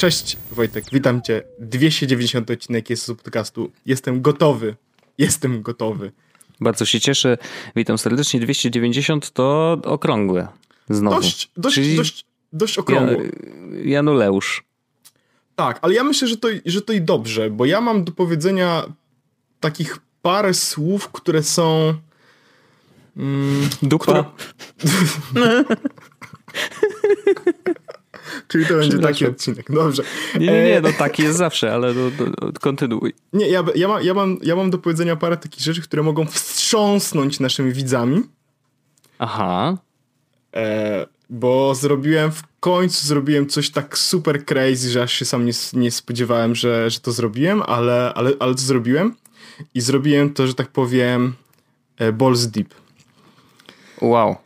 Cześć Wojtek, witam cię. 290 odcinek jest z podcastu. Jestem gotowy. Jestem gotowy. Bardzo się cieszę. Witam serdecznie. 290 to okrągłe. Znowu. Dość, dość, Czyli dość, dość okrągłe. Januleusz. Tak, ale ja myślę, że to, że to i dobrze, bo ja mam do powiedzenia takich parę słów, które są. Mm, Dupa. Które... Czyli to będzie taki odcinek. Dobrze. Nie, nie, nie, no taki jest zawsze, ale do, do, kontynuuj. Nie, ja, ja, ma, ja, mam, ja mam do powiedzenia parę takich rzeczy, które mogą wstrząsnąć naszymi widzami. Aha. E, bo zrobiłem w końcu zrobiłem coś tak super crazy, że aż się sam nie, nie spodziewałem, że, że to zrobiłem, ale, ale, ale to zrobiłem. I zrobiłem to, że tak powiem, e, balls deep. Wow.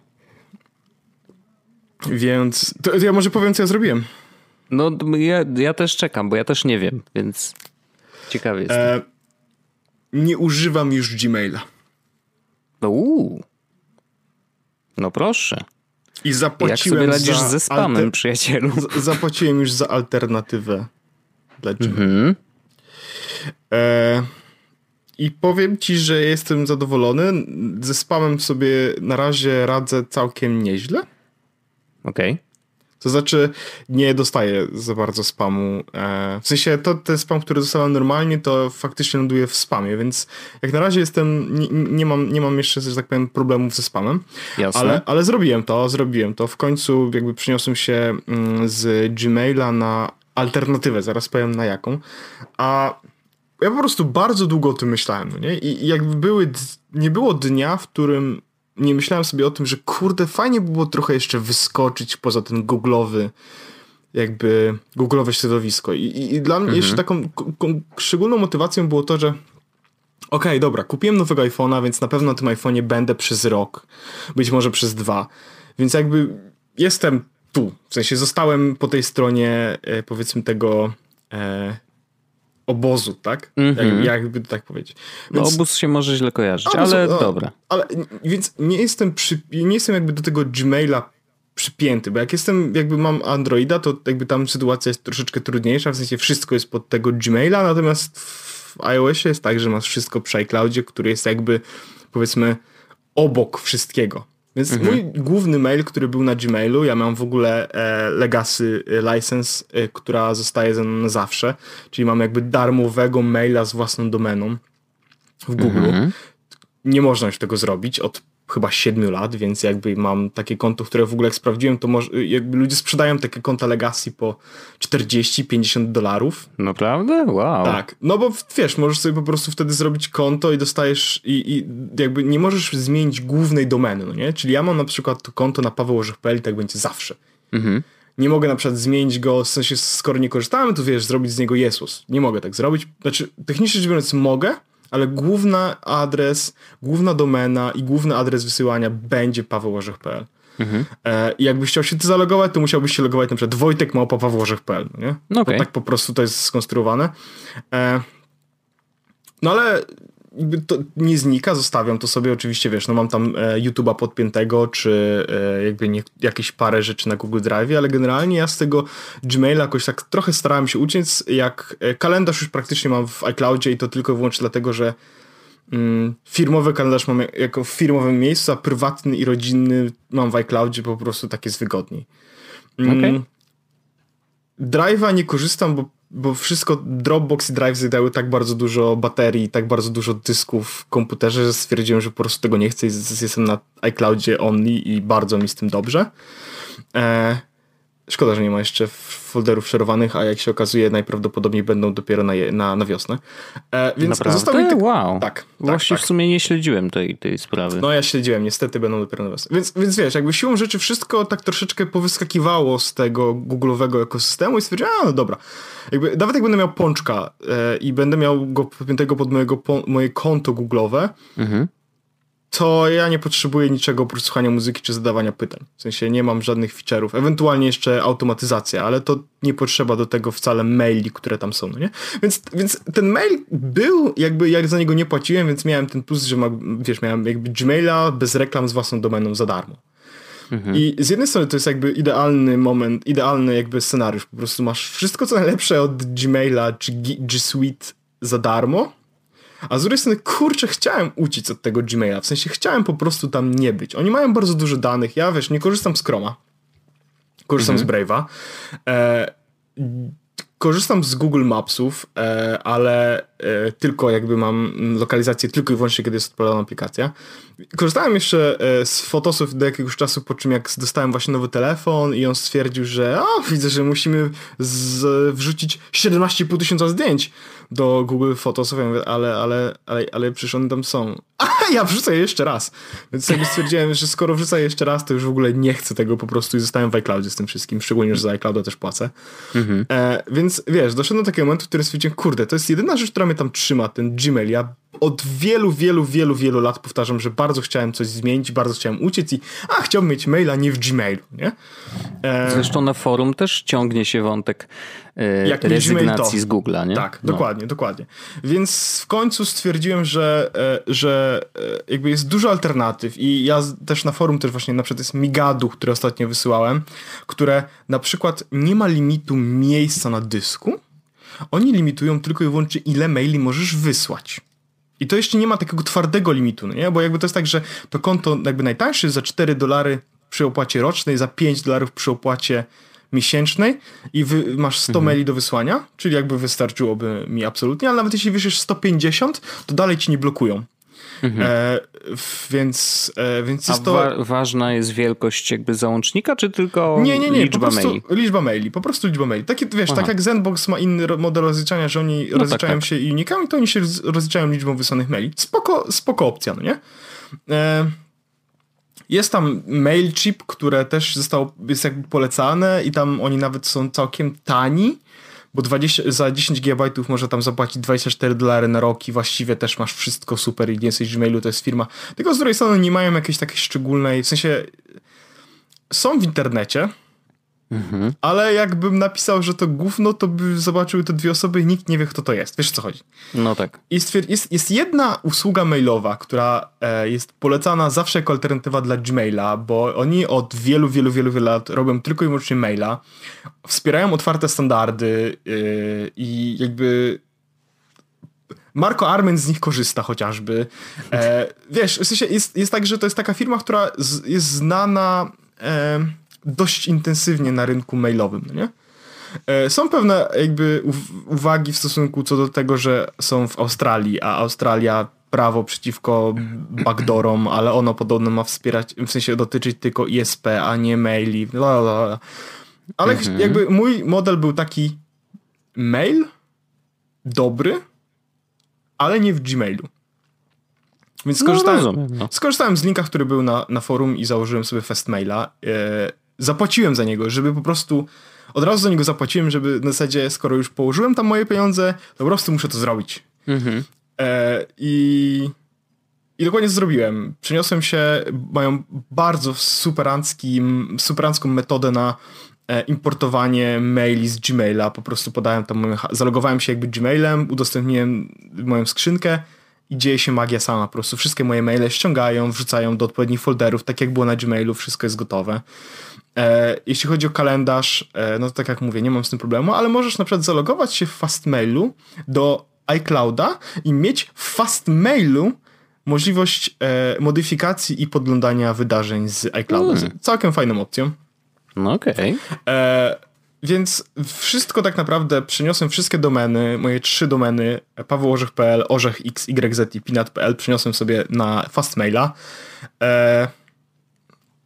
Więc to, ja może powiem, co ja zrobiłem. No, ja, ja też czekam, bo ja też nie wiem, więc ciekawy jestem. E, nie używam już Gmaila. No, uu. no proszę. I zapłaciłem Jak sobie radzisz ze spamem, alter... przyjacielu? zapłaciłem już za alternatywę dla Gmaila. Mhm. E, I powiem ci, że jestem zadowolony. Ze spamem sobie na razie radzę całkiem nieźle. Okej. Okay. To znaczy, nie dostaję za bardzo spamu. E, w sensie, to ten spam, który dostałem normalnie, to faktycznie ląduje w spamie, więc jak na razie jestem, nie, nie, mam, nie mam jeszcze, że tak powiem, problemów ze spamem. Jasne. Ale, ale zrobiłem to, zrobiłem to. W końcu jakby przeniosłem się mm, z Gmaila na alternatywę, zaraz powiem na jaką. A ja po prostu bardzo długo o tym myślałem, no nie? I jakby były, nie było dnia, w którym nie myślałem sobie o tym, że kurde, fajnie by było trochę jeszcze wyskoczyć poza ten googlowy, jakby googlowe środowisko. I, i, i dla mnie mhm. jeszcze taką szczególną motywacją było to, że okej, okay, dobra, kupiłem nowego iPhone'a, więc na pewno na tym iPhone'ie będę przez rok, być może przez dwa. Więc jakby jestem tu. W sensie zostałem po tej stronie, e, powiedzmy, tego e, obozu, tak? Mm -hmm. Jak, jakby tak powiedzieć. No, więc, no obóz się może źle kojarzyć, obóz, ale no, dobra. Ale więc nie jestem, przy, nie jestem jakby do tego Gmaila przypięty, bo jak jestem, jakby mam Androida, to jakby tam sytuacja jest troszeczkę trudniejsza, w sensie wszystko jest pod tego Gmaila, natomiast w iOSie jest tak, że masz wszystko przy iCloudzie, który jest jakby powiedzmy obok wszystkiego. Więc mhm. mój główny mail, który był na Gmailu, ja mam w ogóle e, Legacy e, License, e, która zostaje ze mną na zawsze, czyli mam jakby darmowego maila z własną domeną w Google. Mhm. Nie można już tego zrobić od chyba 7 lat, więc jakby mam takie konto, które w ogóle jak sprawdziłem, to może, jakby ludzie sprzedają takie konta Legacy po 40-50 dolarów. Naprawdę? Wow. Tak, no bo wiesz, możesz sobie po prostu wtedy zrobić konto i dostajesz i, i jakby nie możesz zmienić głównej domeny, no nie? Czyli ja mam na przykład to konto na pawełorzech.pl i tak będzie zawsze. Mhm. Nie mogę na przykład zmienić go, w sensie skoro nie korzystałem, to wiesz, zrobić z niego Jesus. Nie mogę tak zrobić. Znaczy, technicznie rzecz biorąc mogę, ale główny adres, główna domena i główny adres wysyłania będzie pawełorzech.pl. Mhm. E, I jakbyś chciał się ty zalogować, to musiałbyś się logować na przykład Wojtek małpa pawełorzech.pl, no nie? No okay. tak po prostu to jest skonstruowane. E, no ale to nie znika, zostawiam to sobie oczywiście, wiesz, no mam tam e, YouTube'a podpiętego, czy e, jakby nie, jakieś parę rzeczy na Google Drive, ale generalnie ja z tego Gmaila jakoś tak trochę starałem się uciec, jak e, kalendarz już praktycznie mam w iCloudzie i to tylko i wyłącznie dlatego, że mm, firmowy kalendarz mam jako w firmowym miejscu, a prywatny i rodzinny mam w iCloudzie, po prostu tak jest wygodniej. Mm, okay. Drive'a nie korzystam, bo bo wszystko, Dropbox i Drive zjadały tak bardzo dużo baterii, tak bardzo dużo dysków w komputerze, że stwierdziłem, że po prostu tego nie chcę i jestem na iCloudzie only i bardzo mi z tym dobrze. E, Szkoda, że nie ma jeszcze folderów szerowanych, a jak się okazuje, najprawdopodobniej będą dopiero na, je, na, na wiosnę. E, więc Naprawdę? mi tylko... Wow. Tak. tak Właściwie tak. w sumie nie śledziłem tej, tej sprawy. No ja śledziłem, niestety będą dopiero na wiosnę. Więc, więc wiesz, jakby siłą rzeczy wszystko tak troszeczkę powyskakiwało z tego Google'owego ekosystemu i stwierdziłem, a no dobra. Jakby, nawet jak będę miał pączka e, i będę miał go podpiętego pod mojego, po, moje konto Google'owe, mhm to ja nie potrzebuję niczego oprócz słuchania muzyki czy zadawania pytań. W sensie nie mam żadnych feature'ów. Ewentualnie jeszcze automatyzacja, ale to nie potrzeba do tego wcale maili, które tam są, no nie? Więc, więc ten mail był, jakby ja za niego nie płaciłem, więc miałem ten plus, że ma, wiesz, miałem jakby Gmaila bez reklam z własną domeną za darmo. Mhm. I z jednej strony to jest jakby idealny moment, idealny jakby scenariusz. Po prostu masz wszystko co najlepsze od Gmaila czy G Suite za darmo, a z drugiej strony, kurczę, chciałem uciec od tego Gmaila, w sensie chciałem po prostu tam nie być. Oni mają bardzo dużo danych, ja wiesz, nie korzystam z Chroma, korzystam mhm. z Brave'a, e, korzystam z Google Mapsów, e, ale tylko jakby mam lokalizację tylko i wyłącznie, kiedy jest odpalona aplikacja. Korzystałem jeszcze e, z fotosów do jakiegoś czasu, po czym jak dostałem właśnie nowy telefon i on stwierdził, że o, widzę, że musimy z, wrzucić 17,5 tysiąca zdjęć do Google Photosów, ja mówię, ale, ale, ale, ale przecież one tam są. A ja wrzucę je jeszcze raz. Więc jakby stwierdziłem, że skoro wrzucę je jeszcze raz, to już w ogóle nie chcę tego po prostu i zostałem w iCloudzie z tym wszystkim, szczególnie, że za iClouda też płacę. Mhm. E, więc wiesz, doszedłem do takiego momentu, w którym stwierdziłem, kurde, to jest jedyna rzecz, która mnie tam trzyma, ten Gmail. Ja od wielu, wielu, wielu, wielu lat powtarzam, że bardzo chciałem coś zmienić, bardzo chciałem uciec i a, chciałbym mieć maila, nie w Gmailu, nie? E... Zresztą na forum też ciągnie się wątek e, Jak rezygnacji z Google'a, nie? Tak, no. dokładnie, dokładnie. Więc w końcu stwierdziłem, że, e, że e, jakby jest dużo alternatyw i ja też na forum też właśnie na przykład jest Migadu, które ostatnio wysyłałem, które na przykład nie ma limitu miejsca na dysku, oni limitują tylko i wyłącznie ile maili możesz wysłać. I to jeszcze nie ma takiego twardego limitu, no nie? Bo jakby to jest tak, że to konto jakby najtańsze za 4 dolary przy opłacie rocznej, za 5 dolarów przy opłacie miesięcznej i masz 100 mhm. maili do wysłania, czyli jakby wystarczyłoby mi absolutnie, ale nawet jeśli wyślesz 150, to dalej ci nie blokują. Mhm. E, więc, e, więc jest A to... Wa ważna jest wielkość jakby załącznika, czy tylko nie, nie, nie, liczba prostu maili? Liczba maili, po prostu liczba maili. Takie, wiesz, Aha. tak jak Zenbox ma inny model rozliczania, że oni no tak, rozliczają tak, tak. się unikami, to oni się rozliczają liczbą wysłanych maili. Spoko, spoko opcja, no nie? E, jest tam MailChimp, które też zostało, jest jakby polecane i tam oni nawet są całkiem tani bo 20, za 10 GB może tam zapłacić 24 dolary na rok i właściwie też masz wszystko super i nie jesteś Gmailu, to jest firma. Tylko z drugiej strony nie mają jakiejś takiej szczególnej, w sensie są w internecie, Mhm. Ale jakbym napisał, że to gówno, to by zobaczyły te dwie osoby i nikt nie wie, kto to jest. Wiesz, o co chodzi? No tak. Jest, jest, jest jedna usługa mailowa, która e, jest polecana zawsze jako alternatywa dla Gmaila, bo oni od wielu, wielu, wielu, wielu lat robią tylko i wyłącznie maila, wspierają otwarte standardy yy, i jakby Marco Armen z nich korzysta chociażby. E, wiesz, w sensie jest, jest tak, że to jest taka firma, która z, jest znana... E, dość intensywnie na rynku mailowym, no nie? E, są pewne jakby uwagi w stosunku co do tego, że są w Australii, a Australia prawo przeciwko backdoorom, ale ono podobno ma wspierać, w sensie dotyczyć tylko ISP, a nie maili. Blablabla. Ale mhm. jakby mój model był taki mail dobry, ale nie w Gmailu. Więc no, skorzystałem, no, rozumiem, no. skorzystałem z linka, który był na, na forum i założyłem sobie Festmaila. E, zapłaciłem za niego, żeby po prostu od razu za niego zapłaciłem, żeby na zasadzie, skoro już położyłem tam moje pieniądze, to po prostu muszę to zrobić. Mhm. E, I i dokładnie to zrobiłem. Przeniosłem się, mają bardzo superancką metodę na e, importowanie maili z Gmaila. Po prostu podałem tam, moją, zalogowałem się jakby Gmailem, udostępniłem moją skrzynkę i dzieje się magia sama. Po prostu wszystkie moje maile ściągają, wrzucają do odpowiednich folderów, tak jak było na Gmailu, wszystko jest gotowe. E, jeśli chodzi o kalendarz, e, no to tak jak mówię, nie mam z tym problemu, ale możesz na przykład zalogować się w Fastmailu do iClouda i mieć w Fastmailu możliwość e, modyfikacji i podglądania wydarzeń z iClouda. Hmm. Całkiem fajną opcją. No okej. Okay. Więc wszystko tak naprawdę przyniosłem, wszystkie domeny, moje trzy domeny, pawełorzech.pl, orzech.x, yz i pinat.pl przyniosłem sobie na Fastmaila. E,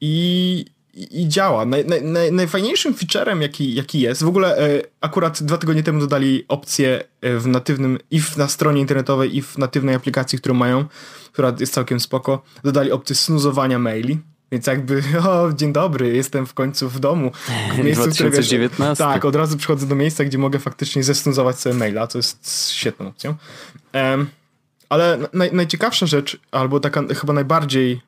I i, i działa. Naj, naj, najfajniejszym featurem, jaki, jaki jest, w ogóle e, akurat dwa tygodnie temu dodali opcję e, w natywnym, i w, na stronie internetowej, i w natywnej aplikacji, którą mają, która jest całkiem spoko, dodali opcję snuzowania maili. Więc jakby, o, dzień dobry, jestem w końcu w domu. W miejscu, 2019. Które, wiesz, tak, od razu przychodzę do miejsca, gdzie mogę faktycznie zesnuzować sobie maila, co jest świetną opcją. Um, ale naj, najciekawsza rzecz, albo taka chyba najbardziej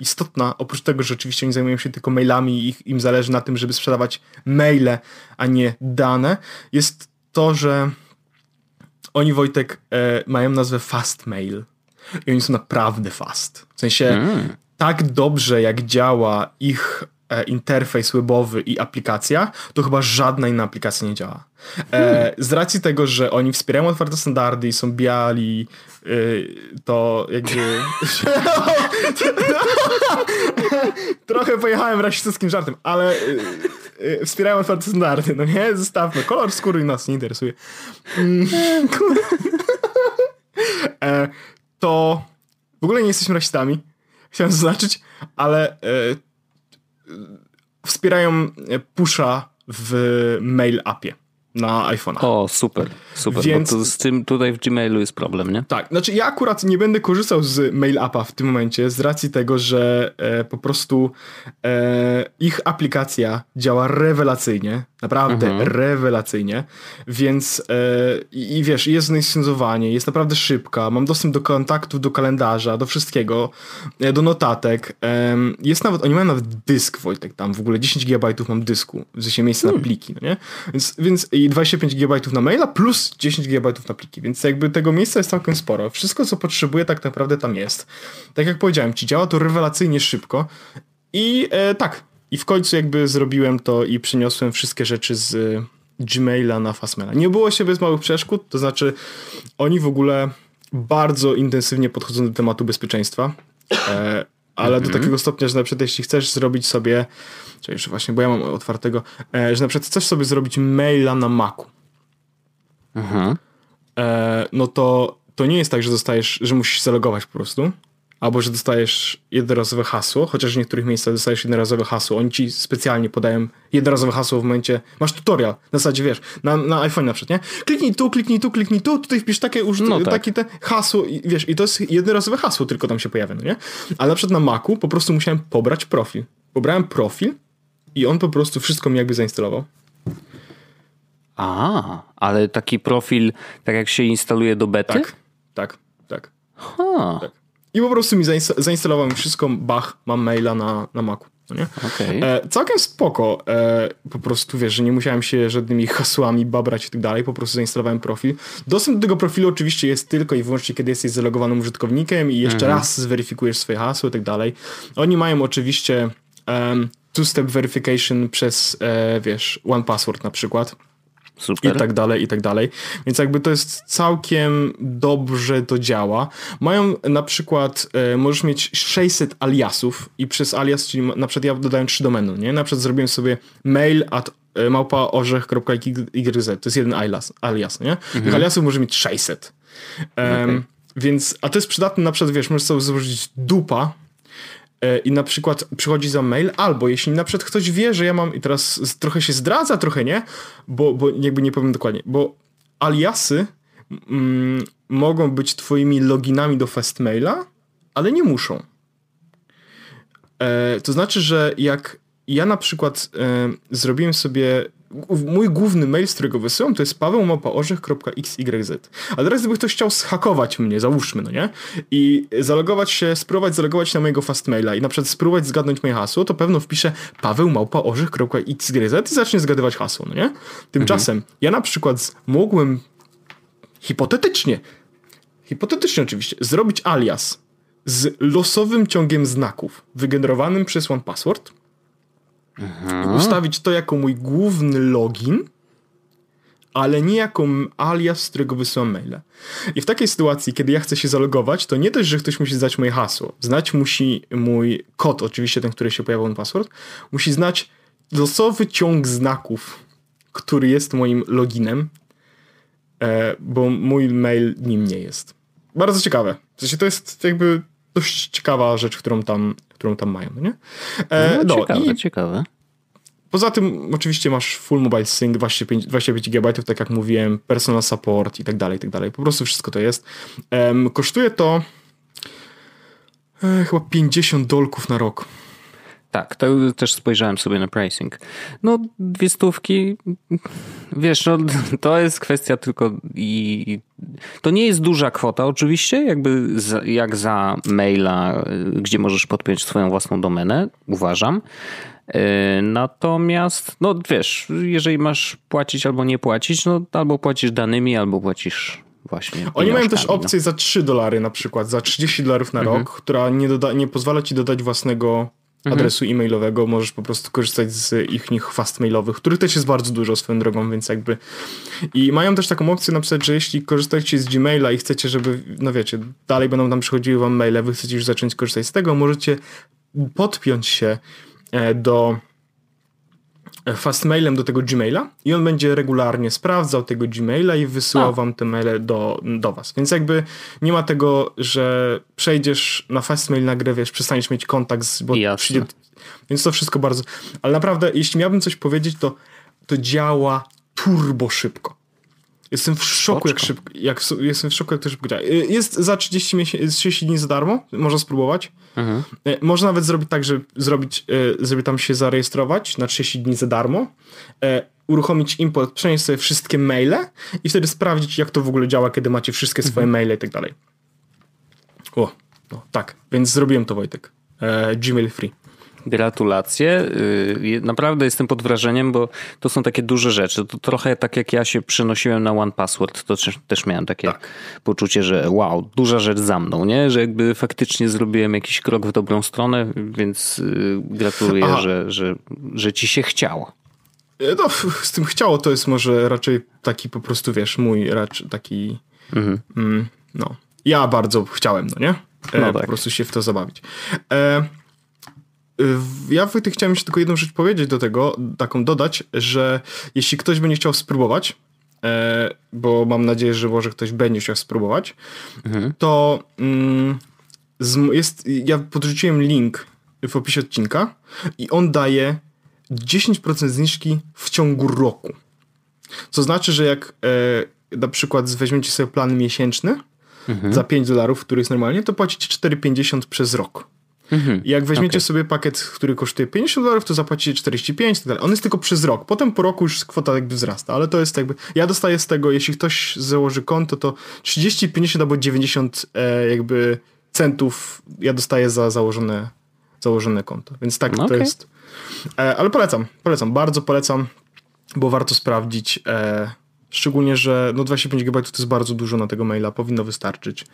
istotna, oprócz tego, że oczywiście oni zajmują się tylko mailami i ich, im zależy na tym, żeby sprzedawać maile, a nie dane, jest to, że oni, Wojtek, e, mają nazwę Fast Mail. I oni są naprawdę fast. W sensie mm. tak dobrze, jak działa ich interfejs webowy i aplikacja, to chyba żadna inna aplikacja nie działa. E, z racji tego, że oni wspierają otwarte standardy i są biali, y, to jakby... Trochę pojechałem rasistowskim żartem, ale y, y, wspierają otwarte standardy, no nie? Zostawmy. Kolor skóry nas nie interesuje. Mm. e, to w ogóle nie jesteśmy rasistami, chciałem zaznaczyć, ale e, wspierają pusha w mail appie na iPhone'a. O, super, super. Więc... Bo z tym tutaj w Gmailu jest problem, nie? Tak, znaczy ja akurat nie będę korzystał z Mail Appa w tym momencie z racji tego, że e, po prostu e, ich aplikacja działa rewelacyjnie, naprawdę mhm. rewelacyjnie, więc e, i, i wiesz, jest znisenzowanie, jest naprawdę szybka, mam dostęp do kontaktów, do kalendarza, do wszystkiego, e, do notatek, jest nawet, oni mają nawet dysk, Wojtek, tam w ogóle 10 GB mam dysku, w sensie miejsce hmm. na pliki, no nie? Więc, więc i 25 GB na maila plus 10 GB na pliki, więc jakby tego miejsca jest całkiem sporo. Wszystko, co potrzebuję, tak naprawdę tam jest. Tak jak powiedziałem ci, działa to rewelacyjnie szybko i e, tak, i w końcu jakby zrobiłem to i przyniosłem wszystkie rzeczy z e, Gmaila na Fastmaila. Nie było się bez małych przeszkód, to znaczy oni w ogóle bardzo intensywnie podchodzą do tematu bezpieczeństwa. E, ale do mhm. takiego stopnia, że na przykład jeśli chcesz zrobić sobie, czy jeszcze właśnie, bo ja mam otwartego, e, że na przykład chcesz sobie zrobić maila na Macu, mhm. e, no to to nie jest tak, że dostajesz, że musisz zalogować po prostu, albo że dostajesz jednorazowe hasło, chociaż w niektórych miejscach dostajesz jednorazowe hasło. Oni ci specjalnie podają jednorazowe hasło w momencie, masz tutorial, na zasadzie wiesz, na, na iPhone na przykład, nie? Kliknij tu, kliknij tu, kliknij tu, tutaj wpisz takie, uż, no tak. takie te hasło, i, wiesz, i to jest jednorazowe hasło tylko tam się pojawia, no nie? Ale na przykład na Macu po prostu musiałem pobrać profil. Pobrałem profil i on po prostu wszystko mi jakby zainstalował. A, ale taki profil, tak jak się instaluje do bety? Tak, tak, tak. Huh. tak. I po prostu mi zainstalował mi wszystko, bach, mam maila na, na Macu. No nie? Okay. E, całkiem spoko. E, po prostu wiesz, że nie musiałem się żadnymi hasłami babrać i tak dalej, po prostu zainstalowałem profil. Dostęp do tego profilu oczywiście jest tylko i wyłącznie, kiedy jesteś zalogowanym użytkownikiem i jeszcze mhm. raz zweryfikujesz swoje hasło i tak dalej. Oni mają oczywiście um, two-step verification przez, e, wiesz, one password na przykład. Super. I tak dalej, i tak dalej. Więc jakby to jest całkiem dobrze to działa. Mają na przykład, e, możesz mieć 600 aliasów i przez alias, czyli na przykład ja dodałem trzy domeny, nie? Na przykład zrobiłem sobie mail at e, małpa orzech.yz, to jest jeden alias, alias nie? Mhm. Tych aliasów może mieć 600. Um, okay. Więc, a to jest przydatne na przykład, wiesz, możesz sobie złożyć dupa, i na przykład przychodzi za mail, albo jeśli na przykład ktoś wie, że ja mam, i teraz trochę się zdradza, trochę nie, bo, bo jakby nie powiem dokładnie, bo aliasy mm, mogą być twoimi loginami do Fastmaila, ale nie muszą. E, to znaczy, że jak ja na przykład e, zrobiłem sobie mój główny mail, z którego wysyłam, to jest pawełmapaorzech.xyz. A teraz gdyby ktoś chciał zhakować mnie, załóżmy, no nie? I zalogować się, spróbować zalogować na mojego fastmaila i na przykład spróbować zgadnąć moje hasło, to pewno wpiszę pawełmapaorzech.xyz i zacznie zgadywać hasło, no nie? Tymczasem mhm. ja na przykład mógłbym hipotetycznie, hipotetycznie oczywiście, zrobić alias z losowym ciągiem znaków wygenerowanym przez OnePassword, Mhm. Ustawić to jako mój główny login, ale nie jako alias, z którego wysyłam maile. I w takiej sytuacji, kiedy ja chcę się zalogować, to nie dość, że ktoś musi znać moje hasło. Znać musi mój kod, oczywiście ten, który się pojawia na password, musi znać losowy ciąg znaków, który jest moim loginem, e, bo mój mail nim nie jest. Bardzo ciekawe. W sensie to jest jakby dość ciekawa rzecz, którą tam którą tam mają, nie? E, no, ciekawe, i ciekawe. Poza tym oczywiście masz full mobile sync, 25, 25 GB, tak jak mówiłem, personal support i tak dalej, i tak dalej. Po prostu wszystko to jest. Um, kosztuje to e, chyba 50 dolków na rok. Tak, to też spojrzałem sobie na pricing. No, dwie stówki, wiesz, no, to jest kwestia tylko i to nie jest duża kwota oczywiście, jakby za, jak za maila, gdzie możesz podpiąć swoją własną domenę, uważam. E, natomiast, no wiesz, jeżeli masz płacić albo nie płacić, no albo płacisz danymi, albo płacisz właśnie. Oni mają też no. opcję no. za 3 dolary na przykład, za 30 dolarów na mhm. rok, która nie, doda, nie pozwala ci dodać własnego mhm. adresu e-mailowego, możesz po prostu korzystać z ich nich fast mailowych, których też jest bardzo dużo swoją drogą, więc jakby i mają też taką opcję napisać, że jeśli korzystacie z Gmaila i chcecie, żeby, no wiecie, dalej będą tam przychodziły wam maile, wy chcecie już zacząć korzystać z tego, możecie podpiąć się E, do fastmailem do tego Gmaila i on będzie regularnie sprawdzał tego Gmaila i wysyłał A. wam te maile do, do was. Więc jakby nie ma tego, że przejdziesz na fastmail na grę, wiesz, przestaniesz mieć kontakt z... Bo przyjdzie, więc to wszystko bardzo... Ale naprawdę, jeśli miałbym coś powiedzieć, to to działa turbo szybko. Jestem w szoku, jak szybko, jak, jestem w szoku, jak to szybko działa. Y, jest za 30, 30 dni za darmo, można spróbować. Mhm. Y, można nawet zrobić tak, że zrobić, żeby tam się zarejestrować na 30 dni za darmo, uruchomić import, przenieść sobie wszystkie maile i wtedy sprawdzić, jak to w ogóle działa, kiedy macie wszystkie swoje mhm. maile i tak dalej. O, no, tak, więc zrobiłem to, Wojtek. E, Gmail free. Gratulacje. Y, naprawdę jestem pod wrażeniem, bo to są takie duże rzeczy. To trochę tak jak ja się przenosiłem na One Password, to też miałem takie tak. poczucie, że wow, duża rzecz za mną, nie? Że jakby faktycznie zrobiłem jakiś krok w dobrą stronę, więc y, gratuluję, że, że, że ci się chciało. E, no, z tym chciało to jest może raczej taki po prostu, wiesz, mój raczej taki mhm. mm, no. Ja bardzo chciałem, no nie? E, no tak. Po prostu się w to zabawić. E, ja Wojtek chciałem jeszcze tylko jedną rzecz powiedzieć do tego, taką dodać, że jeśli ktoś będzie chciał spróbować, e, bo mam nadzieję, że może ktoś będzie chciał spróbować, mhm. to mm, jest, ja podrzuciłem link w opisie odcinka i on daje 10% zniżki w ciągu roku. Co znaczy, że jak e, na przykład weźmiecie sobie plan miesięczny mhm. za 5 dolarów, który jest normalnie, to płacicie 4,50 przez rok. Mhm. Jak weźmiecie okay. sobie pakiet, który kosztuje 50 dolarów, to zapłacicie 45 tak dalej. On jest tylko przez rok. Potem po roku już kwota jakby wzrasta, ale to jest jakby... Ja dostaję z tego, jeśli ktoś założy konto, to 30, 50 albo 90 e, jakby centów ja dostaję za założone, założone konto. Więc tak okay. to jest. E, ale polecam, polecam, bardzo polecam, bo warto sprawdzić. E, szczególnie, że no 25 GB to jest bardzo dużo na tego maila, powinno wystarczyć.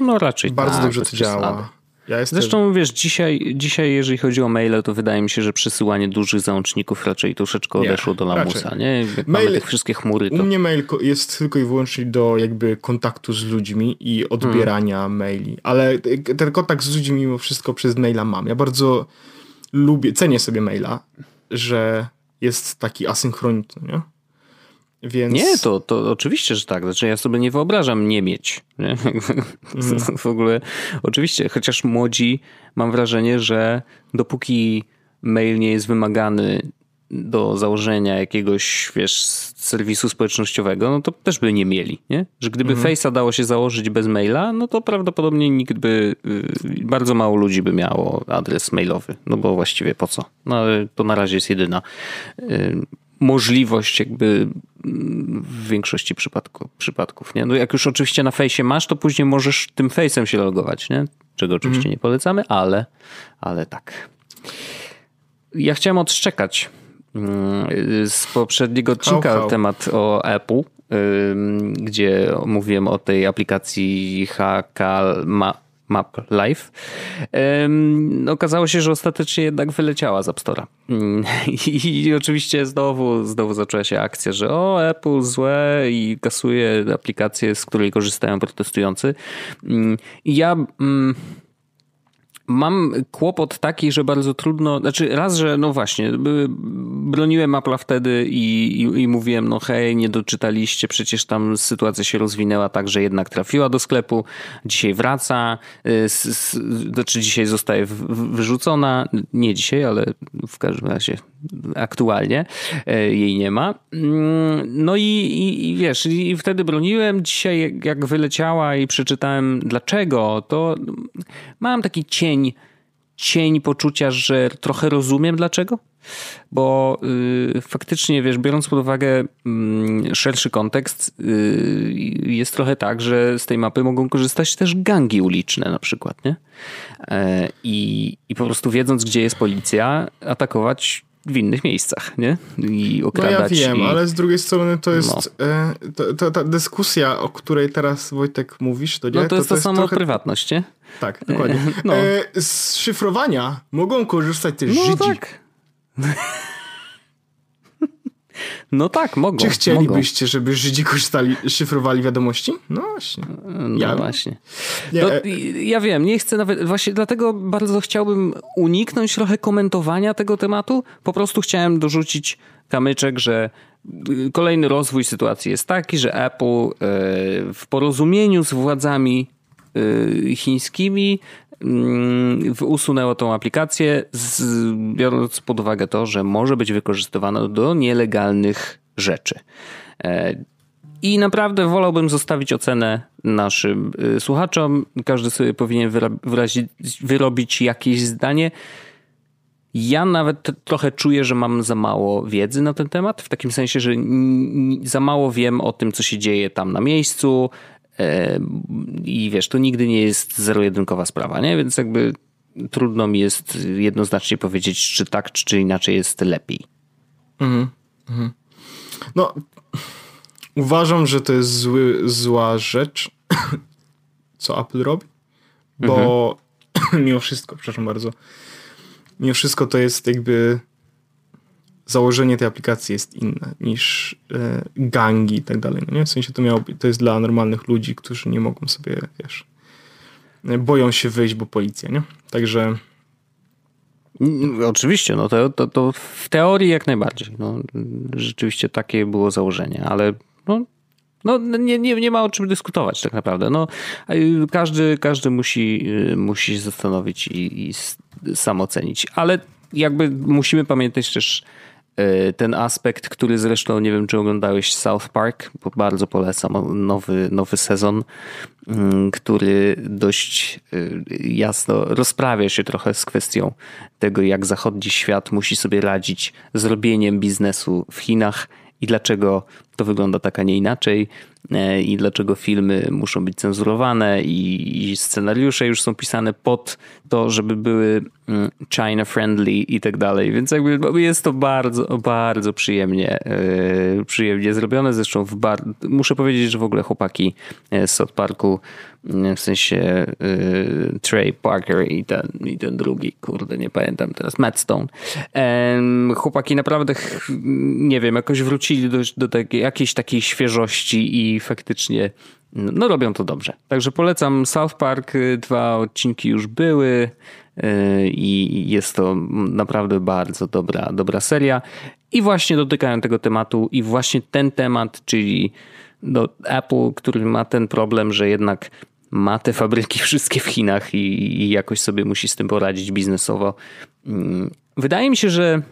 No raczej Bardzo tak, dobrze to działa. Ja jestem... Zresztą wiesz, dzisiaj, dzisiaj jeżeli chodzi o maile, to wydaje mi się, że przesyłanie dużych załączników raczej troszeczkę odeszło nie, do lamusa, raczej. nie? Jak mail, mamy tych wszystkie chmury. To... U mnie mail jest tylko i wyłącznie do jakby kontaktu z ludźmi i odbierania hmm. maili, ale ten kontakt z ludźmi mimo wszystko przez maila mam. Ja bardzo lubię, cenię sobie maila, że jest taki asynchroniczny, nie? Więc... Nie, to, to oczywiście, że tak. Znaczy ja sobie nie wyobrażam nie mieć. Nie? Mm. w ogóle oczywiście, chociaż młodzi mam wrażenie, że dopóki mail nie jest wymagany do założenia jakiegoś, wiesz, serwisu społecznościowego, no to też by nie mieli, nie? Że gdyby mm. Face'a dało się założyć bez maila, no to prawdopodobnie nikt by, y, bardzo mało ludzi by miało adres mailowy, no bo właściwie po co? No ale to na razie jest jedyna y, możliwość jakby w większości przypadku, przypadków. Nie? No jak już oczywiście na fejsie masz, to później możesz tym fejsem się logować, nie? czego oczywiście mm. nie polecamy, ale, ale tak. Ja chciałem odszczekać mm, z poprzedniego odcinka how, how. temat o Apple, gdzie mówiłem o tej aplikacji HK Map Live. Um, okazało się, że ostatecznie jednak wyleciała z App Store'a. Mm, I, I, oczywiście znowu, znowu zaczęła się akcja, że o, Apple złe i kasuje aplikację, z której korzystają protestujący. Um, I ja... Um, mam kłopot taki, że bardzo trudno, znaczy raz, że no właśnie, broniłem Apple'a wtedy i, i, i, mówiłem, no hej, nie doczytaliście, przecież tam sytuacja się rozwinęła tak, że jednak trafiła do sklepu, dzisiaj wraca, znaczy dzisiaj zostaje wyrzucona, nie dzisiaj, ale w każdym razie aktualnie e, jej nie ma. Mm, no i, i, i wiesz, i wtedy broniłem, dzisiaj jak wyleciała i przeczytałem dlaczego, to mam taki cień, cień poczucia, że trochę rozumiem dlaczego. Bo y, faktycznie, wiesz, biorąc pod uwagę y, szerszy kontekst, y, jest trochę tak, że z tej mapy mogą korzystać też gangi uliczne na przykład, nie? E, I, I po prostu wiedząc, gdzie jest policja, atakować w innych miejscach, nie? I okradać. No ja wiem, i... ale z drugiej strony to jest no. e, to, to, ta dyskusja, o której teraz Wojtek mówisz, to nie? No to jest to, to, to samo trochę... prywatność, nie? Tak, dokładnie. No. E, z szyfrowania mogą korzystać też no Żydzi. Tak. No tak, mogą. Czy chcielibyście, mogą. żeby Żydzi korzystali, szyfrowali wiadomości? No właśnie. No ja właśnie. Nie, no, e- ja wiem, nie chcę nawet, właśnie dlatego bardzo chciałbym uniknąć trochę komentowania tego tematu. Po prostu chciałem dorzucić kamyczek, że y, kolejny rozwój sytuacji jest taki, że Apple e, w porozumieniu z władzami chińskimi Mm, usunęło tą aplikację, biorąc pod uwagę to, że może być wykorzystywana do nielegalnych rzeczy. E, I naprawdę wolałbym zostawić ocenę naszym y, słuchaczom. Każdy sobie powinien wyrazić, wyrobić jakieś zdanie. Ja nawet trochę czuję, że mam za mało wiedzy na ten temat, w takim sensie, że za mało wiem o tym, co się dzieje tam na miejscu, i wiesz, to nigdy nie jest zero-jedynkowa sprawa, nie? Więc jakby trudno mi jest jednoznacznie powiedzieć, czy tak, czy inaczej jest lepiej. Mhm. mhm. No, uważam, że to jest zły, zła rzecz, co Apple robi, bo mhm. mimo wszystko, przepraszam bardzo, mimo wszystko to jest jakby założenie tej aplikacji jest inne niż e, gangi i tak dalej. No nie? W sensie to, miało, to jest dla normalnych ludzi, którzy nie mogą sobie, wiesz, boją się wyjść, bo policja, nie? Także... Oczywiście, no to, to, to w teorii jak najbardziej. No, rzeczywiście takie było założenie, ale no, no, nie, nie, nie ma o czym dyskutować tak naprawdę. No, każdy, każdy musi, musi się zastanowić i, i sam ocenić. Ale jakby musimy pamiętać też ten aspekt, który zresztą nie wiem, czy oglądałeś South Park, bo bardzo polecam nowy, nowy sezon, mm, który dość e, jasno rozprawia się trochę z kwestią tego, jak zachodni świat musi sobie radzić z robieniem biznesu w Chinach i dlaczego to wygląda tak, a nie inaczej e, i dlaczego filmy muszą być cenzurowane i, scenariusze już są pisane pod to, żeby były mm, China friendly i tak dalej. Więc jakby jest to bardzo, bardzo przyjemnie, yy, przyjemnie zrobione. Zresztą w bar... muszę powiedzieć, że w ogóle chłopaki z South Parku w sensie Trey Parker i ten, i ten drugi, kurde, nie pamiętam teraz, Matt Stone. chłopaki naprawdę, nie wiem, jakoś wrócili do, do takiej, jakiejś takiej świeżości i faktycznie no robią to dobrze. Także polecam South Park, y, dwa odcinki już były y, i jest to naprawdę bardzo dobra, dobra seria. I właśnie dotykają tego tematu i właśnie ten temat, czyli do Apple, który ma ten problem, że jednak ma te fabryki wszystkie w Chinach i, i jakoś sobie musi z tym poradzić biznesowo. Mm, wydaje mi się, że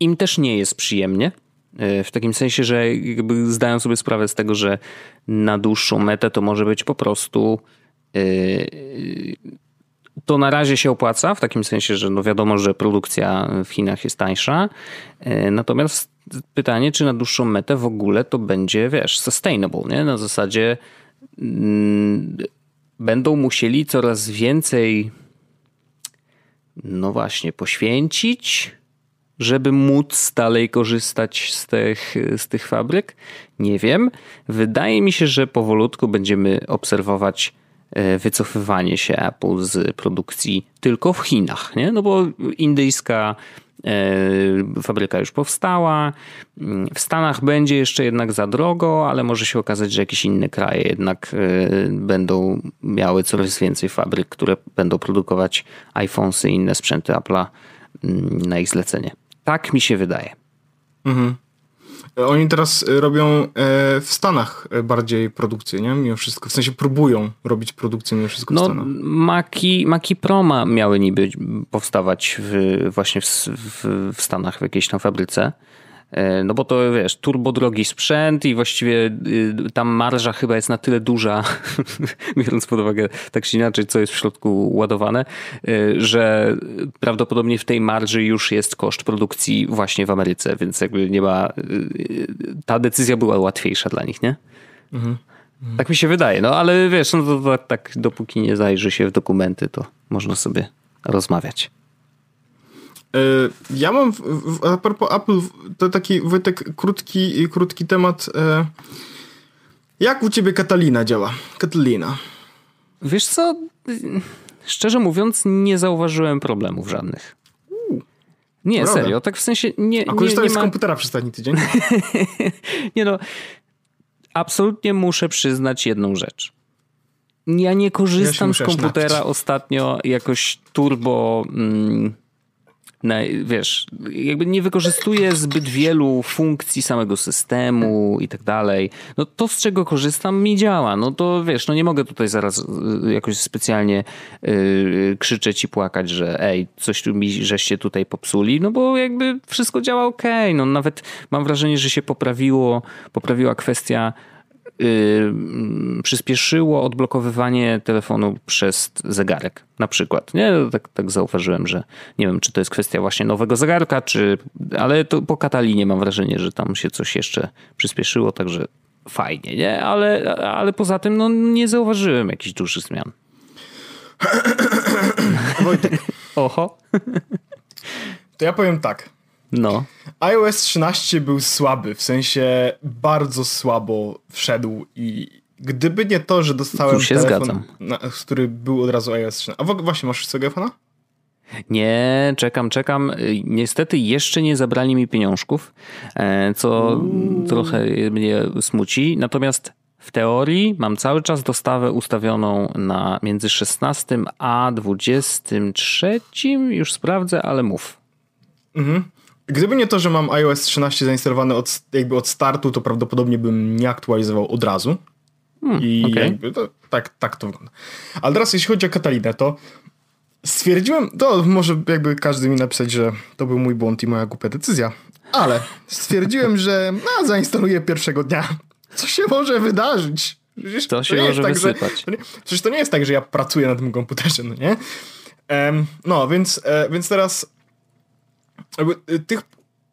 im też nie jest przyjemnie. E, w takim sensie, że zdają sobie sprawę z tego, że na dłuższą metę to może być po prostu. E, to na razie się opłaca, w takim sensie, że no wiadomo, że produkcja w Chinach jest tańsza. E, natomiast pytanie, czy na dłuższą metę w ogóle to będzie, wiesz, sustainable, nie? Na zasadzie Mm, będą musieli coraz więcej, no właśnie, poświęcić, żeby móc dalej korzystać z tych, z tych fabryk? Nie wiem. Wydaje mi się, że powolutku będziemy obserwować e, wycofywanie się Apple z produkcji tylko w Chinach, nie? No bo indyjska Fabryka już powstała. W Stanach będzie jeszcze jednak za drogo, ale może się okazać, że jakieś inne kraje jednak będą miały coraz więcej fabryk, które będą produkować iPhonesy i inne sprzęty Apple'a mm, na ich zlecenie. Tak mi się wydaje. Mhm. Oni teraz robią e, w Stanach bardziej produkcję, nie? Mimo wszystko. W sensie próbują robić produkcję mimo wszystko w no, Stanach. Maki, Maki Proma miały niby powstawać w, właśnie w, w, w Stanach w jakiejś tam fabryce. E, no bo to wiesz, turbo drogi sprzęt i właściwie y, tam marża chyba jest na tyle duża, biorąc pod uwagę tak czy inaczej, co jest w środku ładowane, y, że prawdopodobnie w tej marży już jest koszt produkcji właśnie w Ameryce, więc jakby nie ma. Y, ta decyzja była łatwiejsza dla nich, nie? Mhm. Tak mi się wydaje, no ale wiesz, no to, to tak dopóki nie zajrzy się w dokumenty, to można sobie rozmawiać. E, ja mam, a propos Apple, to taki Wojtek, krótki, krótki temat. E, jak u ciebie Katalina działa? Katalina. Wiesz co, szczerze mówiąc nie zauważyłem problemów żadnych. Nie, Prawda. serio, tak w sensie nie... A korzystałeś nie, nie ma... z komputera przez ostatni tydzień? nie no, absolutnie muszę przyznać jedną rzecz. Ja nie korzystam ja z komputera ostatnio jakoś turbo... Mm, na, wiesz, jakby nie wykorzystuje zbyt wielu funkcji samego systemu i tak dalej. No to, z czego korzystam, mi działa. No to wiesz, no nie mogę tutaj zaraz y, jakoś specjalnie yy, krzyczeć i płakać, że ej, coś tu mi, żeście tutaj popsuli, no bo jakby wszystko działa ok. No nawet mam wrażenie, że się poprawiło, poprawiła kwestia Yy, przyspieszyło odblokowywanie telefonu przez zegarek, na przykład. Nie, tak, tak zauważyłem, że nie wiem, czy to jest kwestia właśnie nowego zegarka, czy, ale to po Katalinie mam wrażenie, że tam się coś jeszcze przyspieszyło, także fajnie, nie? Ale, ale poza tym no, nie zauważyłem jakichś dużych zmian. Wojtek. Oho. To ja powiem tak. No. iOS 13 był słaby, w sensie bardzo słabo wszedł i gdyby nie to, że dostałem się telefon, na, który był od razu iOS 13. A właśnie, masz swojego iPhone'a? Nie, czekam, czekam. Niestety jeszcze nie zabrali mi pieniążków, e, co Uuu. trochę mnie smuci. Natomiast w teorii mam cały czas dostawę ustawioną na między 16 a 23. Już sprawdzę, ale mów. Mhm. Gdyby nie to, że mam iOS 13 zainstalowane od, jakby od startu, to prawdopodobnie bym nie aktualizował od razu. Hmm, I okay. jakby to, tak, tak to wygląda. Ale teraz jeśli chodzi o Katalinę, to stwierdziłem, to może jakby każdy mi napisać, że to był mój błąd i moja głupia decyzja, ale stwierdziłem, że no, zainstaluję pierwszego dnia. Co się może wydarzyć? Przecież to, to się może tak. Że, to nie, przecież to nie jest tak, że ja pracuję na tym komputerze, no nie? Um, no, więc, e, więc teraz jakby, y, tych,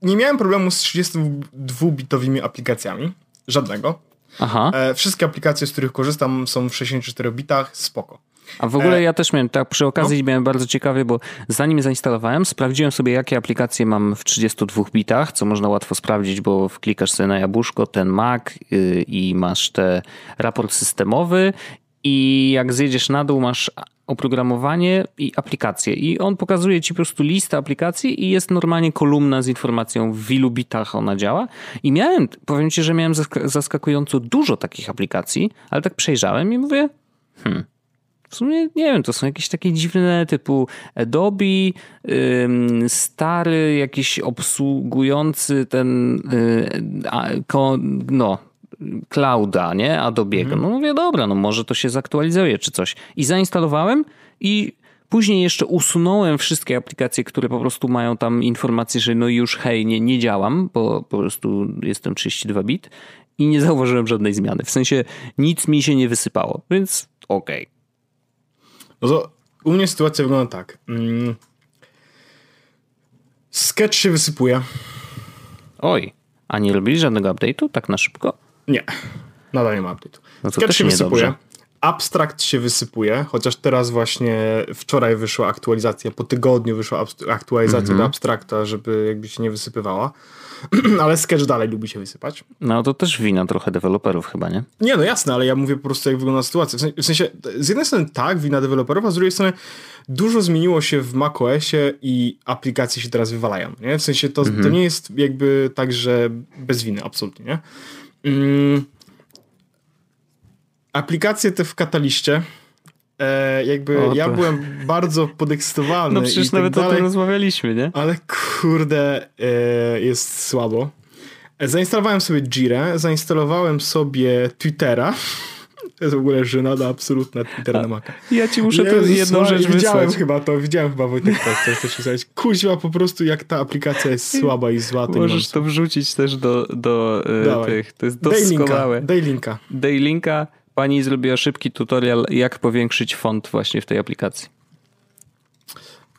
nie miałem problemu z 32-bitowymi aplikacjami. Żadnego. Aha. E, wszystkie aplikacje, z których korzystam są w 64 bitach, spoko. A w ogóle e, ja też miałem, tak przy okazji no. miałem bardzo ciekawie, bo zanim zainstalowałem, sprawdziłem sobie, jakie aplikacje mam w 32 bitach, co można łatwo sprawdzić, bo wklikasz sobie na jabłuszko ten Mac yy, i masz te raport systemowy i jak zjedziesz na dół, masz oprogramowanie i aplikacje. I on pokazuje ci po prostu listę aplikacji i jest normalnie kolumna z informacją w ilu bitach ona działa. I miałem, powiem ci, że miałem zaskakująco dużo takich aplikacji, ale tak przejrzałem i mówię, hmm, w sumie nie wiem, to są jakieś takie dziwne typu Adobe, stary, jakiś obsługujący ten, y, no, clouda, nie? Adobe'ego. Mhm. No mówię, dobra, no może to się zaktualizuje czy coś. I zainstalowałem i później jeszcze usunąłem wszystkie aplikacje, które po prostu mają tam informację, że no już hej, nie, nie działam, bo po prostu jestem 32 bit i nie zauważyłem żadnej zmiany. W sensie nic mi się nie wysypało, więc okej. Okay. No u mnie sytuacja wygląda tak. Mm. Sketch się wysypuje. Oj, a nie robili żadnego update'u tak na szybko? Nie, nadal nie ma update'u. No Sketch się wysypuje. Dobrze. Abstrakt się wysypuje, chociaż teraz właśnie wczoraj wyszła aktualizacja, po tygodniu wyszła aktualizacja -hmm. do abstrakta, żeby jakby się nie wysypywała. ale Sketch dalej lubi się wysypać. No to też wina trochę deweloperów chyba, nie? Nie, no jasne, ale ja mówię po prostu jak wygląda sytuacja. W sensie, z jednej strony tak, wina deweloperów, a z drugiej strony dużo zmieniło się w macOSie i aplikacje się teraz wywalają, nie? W sensie to, Mhm. to nie jest jakby tak, że bez winy, absolutnie, nie? Mm. Aplikacje te w kataliście e, jakby O, ja byłem bardzo podekscytowany No przecież tak nawet o dalej. tym rozmawialiśmy, nie? Ale kurde, e, jest słabo. E, Zainstalowałem sobie Jirę, zainstalowałem sobie Twittera. To jest w ogóle żenada absolutna Twitter na Maca. Ja ci muszę Jezus jedną rzecz Widziałem wysłać. chyba to, widziałem chyba Wojtek to, co chcesz pisać. Kuźwa, po prostu jak ta aplikacja jest słaba i zła. Możesz to wrzucić też do, do e, Dawaj. tych. To jest doskonałe. daj linka. Daj linka. Pani zrobiła szybki tutorial, jak powiększyć font właśnie w tej aplikacji.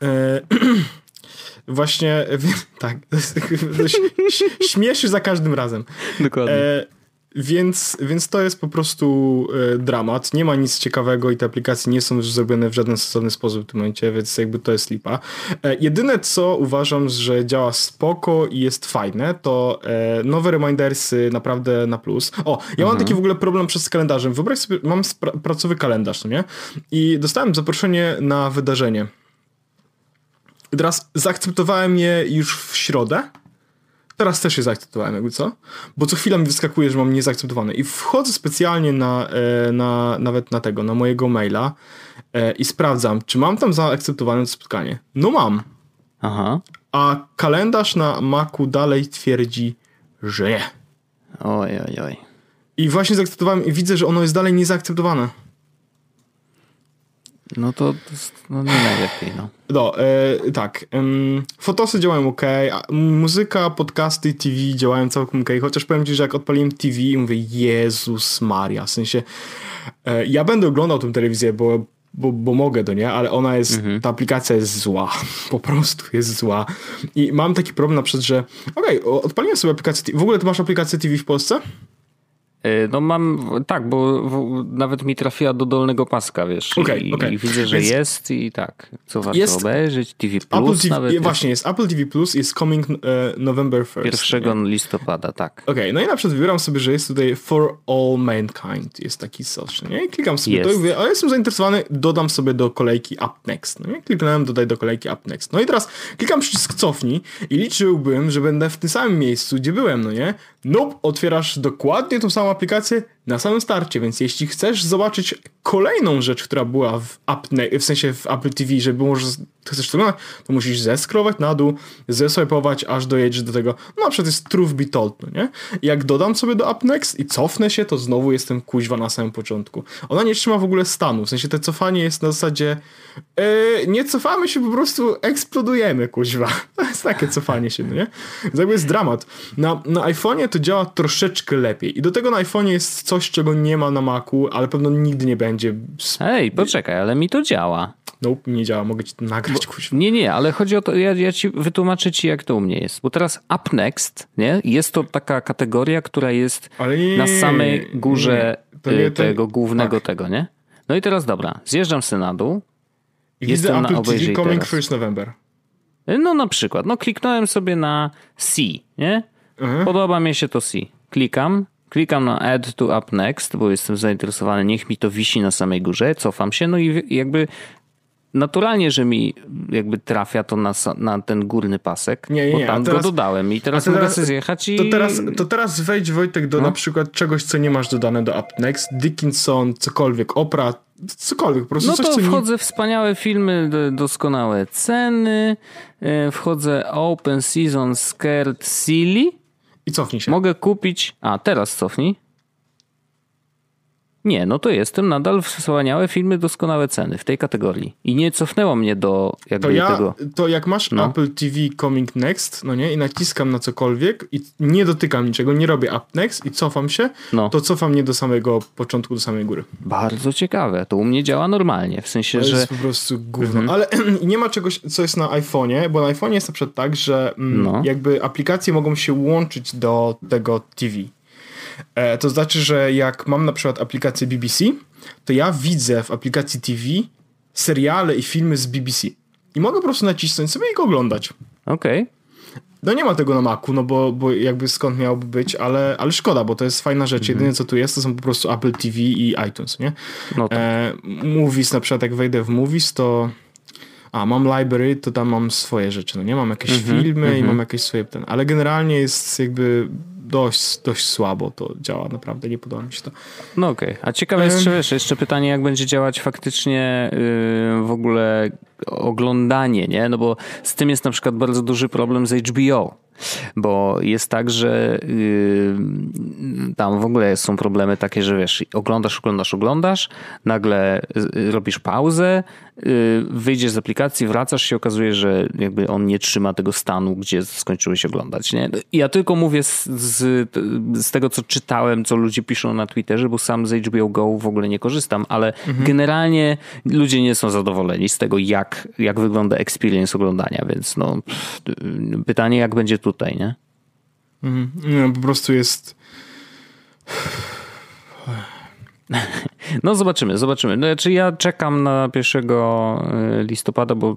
E, Właśnie, tak, śmieszy za każdym razem. Dokładnie. E, więc, więc to jest po prostu e, dramat. Nie ma nic ciekawego i te aplikacje nie są już zrobione w żaden stosowny sposób w tym momencie, więc jakby to jest lipa. E, jedyne co uważam, że działa spoko i jest fajne, to e, nowe remindersy naprawdę na plus. O, ja mam taki w ogóle problem przez kalendarzem. Wyobraź sobie, mam pracowy kalendarz, no nie? I dostałem zaproszenie na wydarzenie. I teraz zaakceptowałem je już w środę. Teraz też je zaakceptowałem, jakby co? Bo co chwila mi wyskakuje, że mam niezaakceptowane. I wchodzę specjalnie na, e, na nawet na tego, na mojego maila e, i sprawdzam, czy mam tam zaakceptowane to spotkanie. No mam. Aha. A kalendarz na Macu dalej twierdzi, że nie. Oj, oj, oj. I właśnie zaakceptowałem i widzę, że ono jest dalej niezaakceptowane. No to, no nie najlepiej, no. No, e, tak. em, fotosy działają ok, muzyka, podcasty, TV działają całkiem ok, chociaż powiem ci, że jak odpaliłem TV i mówię, Jezus Maria, w sensie e, ja będę oglądał tę telewizję, bo, bo, bo mogę do nie, ale ona jest, ta aplikacja jest zła, po prostu jest zła. I mam taki problem na przykład, że okej, o- odpaliłem sobie aplikację TV, w ogóle ty masz aplikację TV w Polsce? E, No mam, tak, bo w, nawet mi trafiła do dolnego paska, wiesz. Okej, i, okej. i widzę, że Więc- jest i tak. Co warto Jest- obejrzeć? TV Plus TV, nawet. właśnie, jest Apple TV Plus, jest coming e, November 1st. 1 listopada, tak. Okej, no i na przykład wybieram sobie, że jest tutaj For All Mankind, jest taki social, nie? I klikam sobie Jest. to i mówię, ale jestem zainteresowany, dodam sobie do kolejki Up Next, no nie? Kliknąłem dodaj do kolejki Up Next. No i teraz klikam przycisk cofnij i liczyłbym, że będę w tym samym miejscu, gdzie byłem, no nie? Nope, otwierasz dokładnie tą samą aplikację na samym starcie, więc jeśli chcesz zobaczyć kolejną rzecz, która była w, Up Ne- w sensie w Apple TV, żeby może chcesz to to musisz zeskrolować na dół, zeswipować, aż dojedziesz do tego, no na przykład jest Truth Be Told, no nie? I jak dodam sobie do Up Next i cofnę się, to znowu jestem kuźwa na samym początku. Ona nie trzyma w ogóle stanu, w sensie to cofanie jest na zasadzie e, nie cofamy się, po prostu eksplodujemy, kuźwa. To jest takie cofanie się, no nie? Więc jakby jest dramat. Na, na iPhone'ie to działa troszeczkę lepiej i do tego na iPhone'ie jest coś, czego nie ma na Macu, ale pewno nigdy nie będzie. Ej, poczekaj, ale mi to działa. Nope, nie działa, mogę ci to nagrać, kuźwa. Nie, nie, ale chodzi o to, ja, ja ci wytłumaczę ci, jak to u mnie jest. Bo teraz Up Next, nie? Jest to taka kategoria, która jest nie, na samej górze nie. Nie y, to- tego głównego tak. tego, nie? No i teraz dobra, zjeżdżam sobie na dół. I Jestem widzę na Apple TV Coming teraz. First November. Y, No na przykład, no kliknąłem sobie na C, nie? Mhm. Podoba mi się to C. Klikam, klikam na Add to Up Next, bo jestem zainteresowany, niech mi to wisi na samej górze, cofam się, no i jakby naturalnie, że mi jakby trafia to na, na ten górny pasek, Nie, nie, bo nie, tam teraz- go dodałem i teraz teraz- mogę sobie zjechać i... To teraz, to teraz wejdź Wojtek do No. na przykład czegoś, co nie masz dodane do Up Next, Dickinson, cokolwiek, Opera, cokolwiek, po prostu No coś, to nie... wchodzę w wspaniałe filmy, doskonałe ceny, e, wchodzę Open Season Scared Silly, I cofnij się. Mogę kupić. A, teraz cofnij. Nie, no to jestem nadal wspaniałe filmy, doskonałe ceny w tej kategorii. I nie cofnęło mnie do jakby To ja, tego. to jak masz No. Apple TV Coming Next, no nie, i naciskam na cokolwiek i nie dotykam niczego, nie robię Up Next i cofam się, No. to cofam mnie do samego początku, do samej góry. Bardzo ciekawe. To u mnie działa normalnie. W sensie, To że. jest po prostu gówno. Mhm. Ale nie ma czegoś, co jest na iPhone'ie, bo na iPhone'ie jest na przykład tak, że mm, No. jakby aplikacje mogą się łączyć do tego TV. E, to znaczy, że jak mam na przykład aplikację BBC, to ja widzę w aplikacji TV seriale i filmy z BBC. I mogę po prostu nacisnąć sobie i go oglądać. Okej. No nie ma tego na Macu, no bo, bo jakby skąd miałoby być, ale, ale szkoda, bo to jest fajna rzecz. Jedyne co tu jest, to są po prostu Apple TV i iTunes, nie? No tak. E, movies, na przykład jak wejdę w Movies, to a mam library, to tam mam swoje rzeczy, no nie? Mam jakieś Mhm, filmy i mhm. mam jakieś swoje ten, ale generalnie jest jakby dość, dość słabo to działa, naprawdę nie podoba mi się to. No okej, a ciekawe jest, czy wiesz, jeszcze pytanie, jak będzie działać faktycznie yy, w ogóle oglądanie, nie? No bo z tym jest na przykład bardzo duży problem z HBO. Bo jest tak, że yy, tam w ogóle są problemy takie, że wiesz, oglądasz, oglądasz, oglądasz, nagle y, robisz pauzę, yy, wyjdziesz z aplikacji, wracasz się okazuje, że jakby on nie trzyma tego stanu, gdzie skończyłeś oglądać. Nie? Ja tylko mówię z, z, z tego, co czytałem, co ludzie piszą na Twitterze, bo sam z HBO Go w ogóle nie korzystam, ale generalnie ludzie nie są zadowoleni z tego, jak, jak wygląda experience oglądania, więc no, pytanie, jak będzie tutaj, nie? Mhm. Nie, po prostu jest... No zobaczymy, zobaczymy. No, Znaczy ja czekam na 1 y, listopada, bo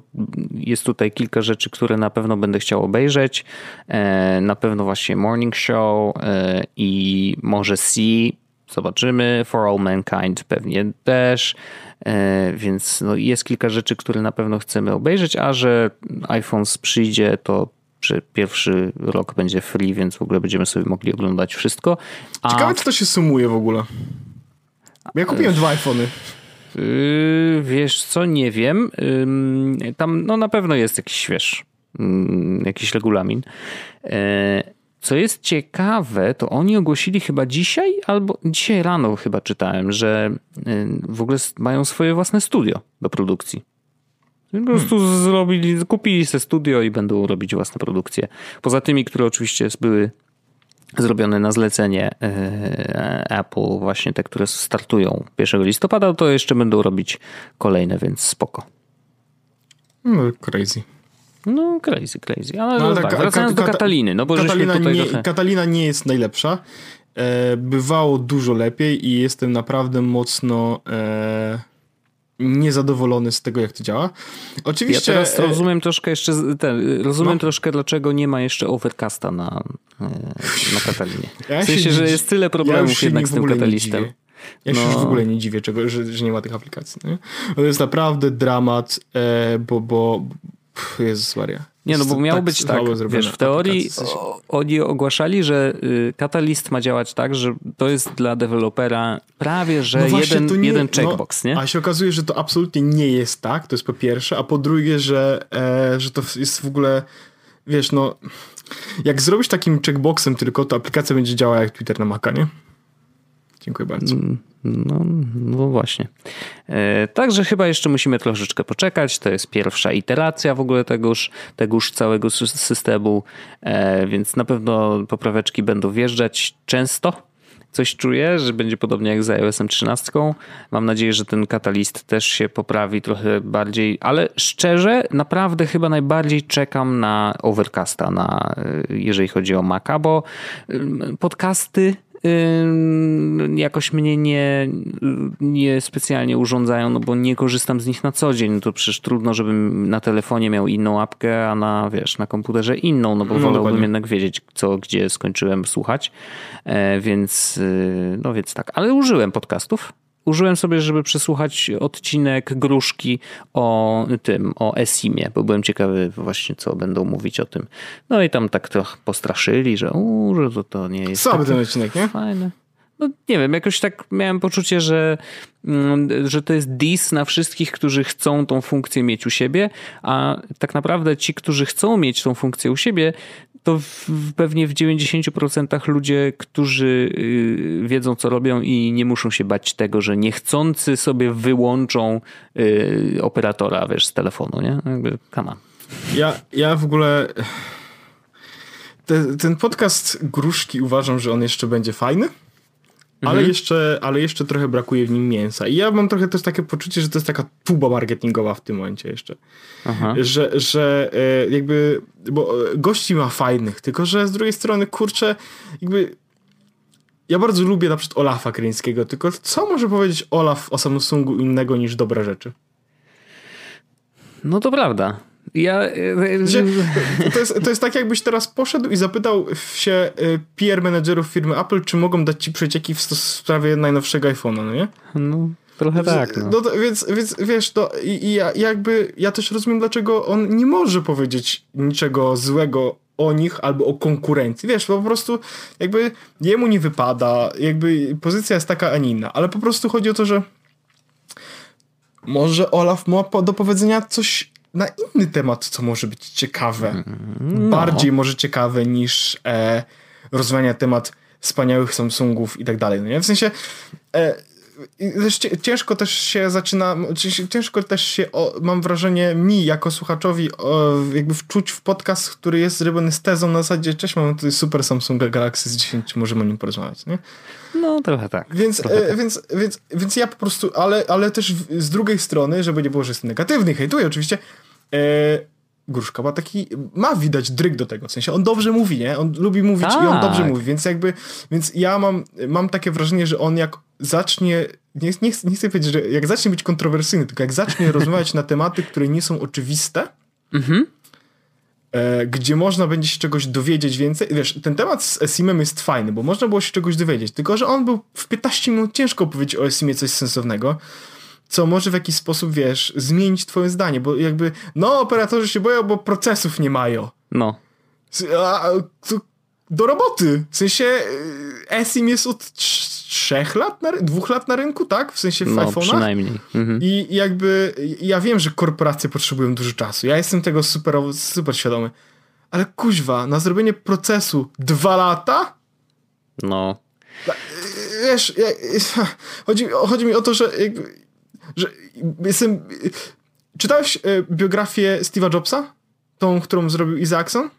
jest tutaj kilka rzeczy, które na pewno będę chciał obejrzeć. E, Na pewno właśnie Morning Show e, i może See. Zobaczymy. For All Mankind pewnie też. E, Więc no jest kilka rzeczy, które na pewno chcemy obejrzeć, a że iPhones przyjdzie, to że pierwszy rok będzie free, więc w ogóle będziemy sobie mogli oglądać wszystko. A Ciekawe, czy to się sumuje w ogóle. Ja kupiłem dwa iPhony. Yy, wiesz co, nie wiem. Ym, Tam no na pewno jest jakiś, wiesz, ym, jakiś regulamin. Co jest ciekawe, to oni ogłosili chyba dzisiaj, albo dzisiaj rano chyba czytałem, że y, w ogóle mają swoje własne studio do produkcji. Po prostu zrobili, kupili sobie studio i będą robić własne produkcje. Poza tymi, które oczywiście były zrobione na zlecenie e, Apple, właśnie te, które startują 1 listopada, to jeszcze będą robić kolejne, więc spoko. No, crazy. No crazy, crazy. Ale, No, ale tak, ka- wracając do Kataliny, no bo Katalina tutaj nie, trochę... Katalina nie jest najlepsza. E, bywało dużo lepiej i jestem naprawdę mocno e, niezadowolony z tego, jak to działa. Ja Oczywiście... teraz e, rozumiem troszkę jeszcze, ten, rozumiem No. troszkę, dlaczego nie ma jeszcze Overcasta na, e, na Katalinie. Ja w się sensie, że jest tyle ja problemów się jednak z tym katalistem. Ja się No. już w ogóle nie dziwię, czego, że, że nie ma tych aplikacji. Nie? To jest naprawdę dramat, e, bo, bo pff, Jezus Maria. Nie, no bo miało tak być tak, wiesz, w teorii o, oni ogłaszali, że y, Catalyst ma działać tak, że to jest dla dewelopera prawie, że No właśnie, jeden, nie- jeden no, checkbox, nie? A się okazuje, że to absolutnie nie jest tak, to jest po pierwsze, a po drugie, że, e, że to jest w ogóle, wiesz, no, jak zrobisz takim checkboxem tylko, to aplikacja będzie działała jak Twitter na Maca, nie? Dziękuję bardzo. No, no właśnie. E, także chyba jeszcze musimy troszeczkę poczekać. To jest pierwsza iteracja w ogóle tegoż, tegoż całego sy- systemu, e, więc na pewno popraweczki będą wjeżdżać często. Coś czuję, że będzie podobnie jak z iOS 13. Mam nadzieję, że ten katalist też się poprawi trochę bardziej, ale szczerze, naprawdę chyba najbardziej czekam na Overcasta, na, y, jeżeli chodzi o Maca, bo podcasty jakoś mnie nie, nie specjalnie urządzają, no bo nie korzystam z nich na co dzień. No to przecież trudno, żebym na telefonie miał inną apkę, a na, wiesz, na komputerze inną, no bo No, wolałbym dokładnie. jednak wiedzieć, co, gdzie skończyłem słuchać. E, więc, y, no więc tak. Ale użyłem podcastów. Użyłem sobie, żeby przesłuchać odcinek Gruszki o tym, o Esimie, bo byłem ciekawy właśnie, co będą mówić o tym. No i tam tak trochę postraszyli, że, u, że to, to nie jest Słaby ten odcinek, nie? fajne. No nie wiem, jakoś tak miałem poczucie, że, mm, że to jest dis na wszystkich, którzy chcą tą funkcję mieć u siebie, a tak naprawdę ci, którzy chcą mieć tą funkcję u siebie, to w, pewnie w 90% ludzie, którzy y, wiedzą, co robią i nie muszą się bać tego, że niechcący sobie wyłączą y, operatora, wiesz, z telefonu, nie? Jakby, come on. Ja, ja w ogóle... Te, ten podcast Gruszki uważam, że on jeszcze będzie fajny, ale, jeszcze, ale jeszcze trochę brakuje w nim mięsa. I ja mam trochę też takie poczucie, że to jest taka tuba marketingowa w tym momencie jeszcze. Aha. Że, że e, jakby, bo e, gości ma fajnych, tylko że z drugiej strony, kurczę, jakby ja bardzo lubię na przykład Olafa Kryńskiego, tylko co może powiedzieć Olaf o Samsungu innego niż dobre rzeczy? No to prawda. Ja... y, Że, to, jest, to jest tak, jakbyś teraz poszedł i zapytał się PR menedżerów firmy Apple, czy mogą dać ci przecieki w, sprawie najnowszego iPhone'a, no nie? No, Trochę tak. No. No więc, więc wiesz, to i, i ja, jakby ja też rozumiem, dlaczego on nie może powiedzieć niczego złego o nich albo o konkurencji. Wiesz, po prostu jakby jemu nie wypada, jakby pozycja jest taka, a nie inna, ale po prostu chodzi o to, że może Olaf ma do powiedzenia coś na inny temat, co może być ciekawe. No. Bardziej może ciekawe niż e, temat wspaniałych Samsungów i tak dalej. No nie? W sensie e, ciężko też się zaczyna, ciężko też się, o, mam wrażenie, mi jako słuchaczowi o, jakby wczuć w podcast, który jest zrobiony z tezą na zasadzie, cześć, mamy tutaj super Samsunga Galaxy S10, możemy o nim porozmawiać, nie? no trochę tak. Więc, trochę e, więc, więc, więc ja po prostu, ale, ale też z drugiej strony, żeby nie było, że jestem negatywny, hejtuję oczywiście, Gruszka ma taki, ma widać dryg do tego, w sensie on dobrze mówi, nie? On lubi mówić i on Tak. dobrze mówi, więc jakby, więc ja mam, mam takie wrażenie, że on jak zacznie, nie, nie, chcę- nie chcę powiedzieć, że jak zacznie być kontrowersyjny, tylko jak zacznie rozmawiać na tematy, które nie są oczywiste, Mhm. e, gdzie można będzie się czegoś dowiedzieć więcej. Wiesz, ten temat z Esimem jest fajny, bo można było się czegoś dowiedzieć, tylko że on był w 15 minut ciężko powiedzieć o Esimie coś sensownego, co może w jakiś sposób, wiesz, zmienić twoje zdanie, bo jakby, no, operatorzy się boją, bo procesów nie mają. No. A, to do roboty. W sensie y, Esim jest od trz- trzech lat, na, dwóch lat na rynku, tak? W sensie w No, iPhone'ach. przynajmniej. Mhm. I jakby ja wiem, że korporacje potrzebują dużo czasu. Ja jestem tego super, super świadomy. Ale kuźwa, na zrobienie procesu dwa lata? No. Wiesz, ja, chodzi, chodzi mi o to, że, jakby, że jestem... Czytałeś e, biografię Steve'a Jobsa? Tą, którą zrobił Isaacson?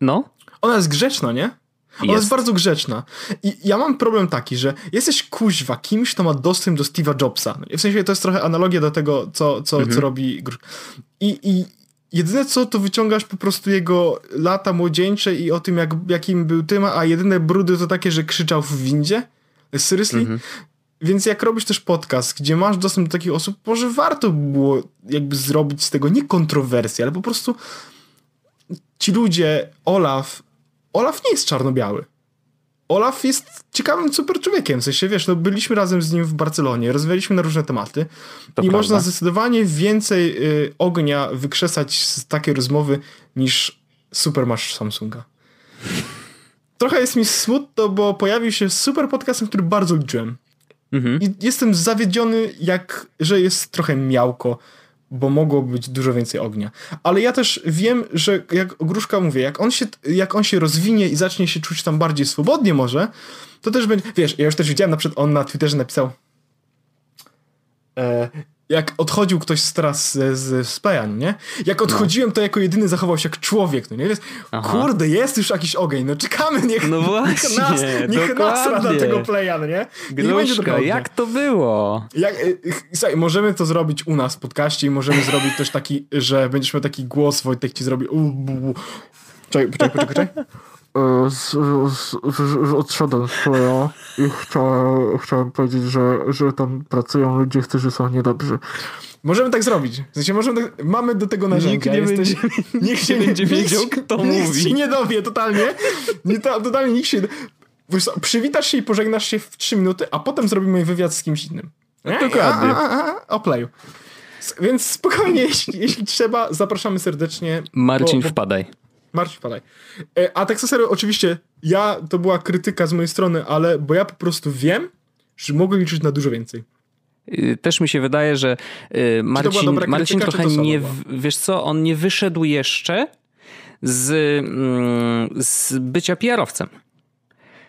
No. Ona jest grzeczna, nie? Ona jest. Jest. bardzo grzeczna. I ja mam problem taki, że jesteś kuźwa kimś, kto ma dostęp do Steve'a Jobsa. W sensie to jest trochę analogia do tego, co, co, co robi. I, I jedyne co, to wyciągasz po prostu jego lata młodzieńcze i o tym, jak, jakim był tym, a jedyne brudy to takie, że krzyczał w windzie. Seriously? Więc jak robisz też podcast, gdzie masz dostęp do takich osób, może warto było jakby zrobić z tego nie kontrowersję, ale po prostu ci ludzie, Olaf, Olaf nie jest czarno-biały. Olaf jest ciekawym super człowiekiem, w sensie, wiesz, no byliśmy razem z nim w Barcelonie, rozmawialiśmy na różne tematy To i prawda. można zdecydowanie więcej y, ognia wykrzesać z takiej rozmowy niż super masz Samsunga. Trochę jest mi smutno, bo pojawił się super podcast, który bardzo liczyłem. Mhm. I jestem zawiedziony, jak, że jest trochę miałko, bo mogło być dużo więcej ognia. Ale ja też wiem, że jak Gruszka mówię, jak on się, jak on się rozwinie i zacznie się czuć tam bardziej swobodnie może, to też będzie, wiesz, ja już też widziałem na przykład, on na Twitterze napisał e, jak odchodził ktoś z teraz z, z no nie? Jak odchodziłem, to jako jedyny zachował się jak człowiek, no nie? Więc, kurde, jest już jakiś ogień, no czekamy, niech, No niech właśnie, nas, niech nas rada dokładnie. tego playa, no nie? Niech Gruszka, jak to było? Jak, y, słuchaj, możemy to zrobić u nas w podcaście i możemy zrobić też taki, że będziesz miał taki głos, Wojtek ci zrobi. Czekaj, poczekaj, poczekaj, z, z, z, z, odszedłem z Playa i chciałem, chciałem powiedzieć, że, że tam pracują ludzie, którzy są niedobrzy. Możemy tak zrobić. W sensie możemy tak, mamy do tego narzędzia. nie Jesteś, będzie- nikt nie będzie wiedział, nikt, kto nikt mówi. się nie dowie totalnie. Nie, to, totalnie nikt się... Wiesz co, przywitasz się i pożegnasz się w trzy minuty, a potem zrobimy wywiad z kimś innym. Nie? Dokładnie. A, a, a, a, o playu. S- Więc spokojnie, jeśli, jeśli trzeba, zapraszamy serdecznie. Marcin, bo, bo, wpadaj. Marcin, wpadaj. E, A tak serio, oczywiście, ja, to była krytyka z mojej strony, ale, bo ja po prostu wiem, że mogę liczyć na dużo więcej. Y, Też mi się wydaje, że y, Marcin, Marcin krytyka, czy trochę nie, wiesz co, on nie wyszedł jeszcze z, mm, z bycia PR-owcem.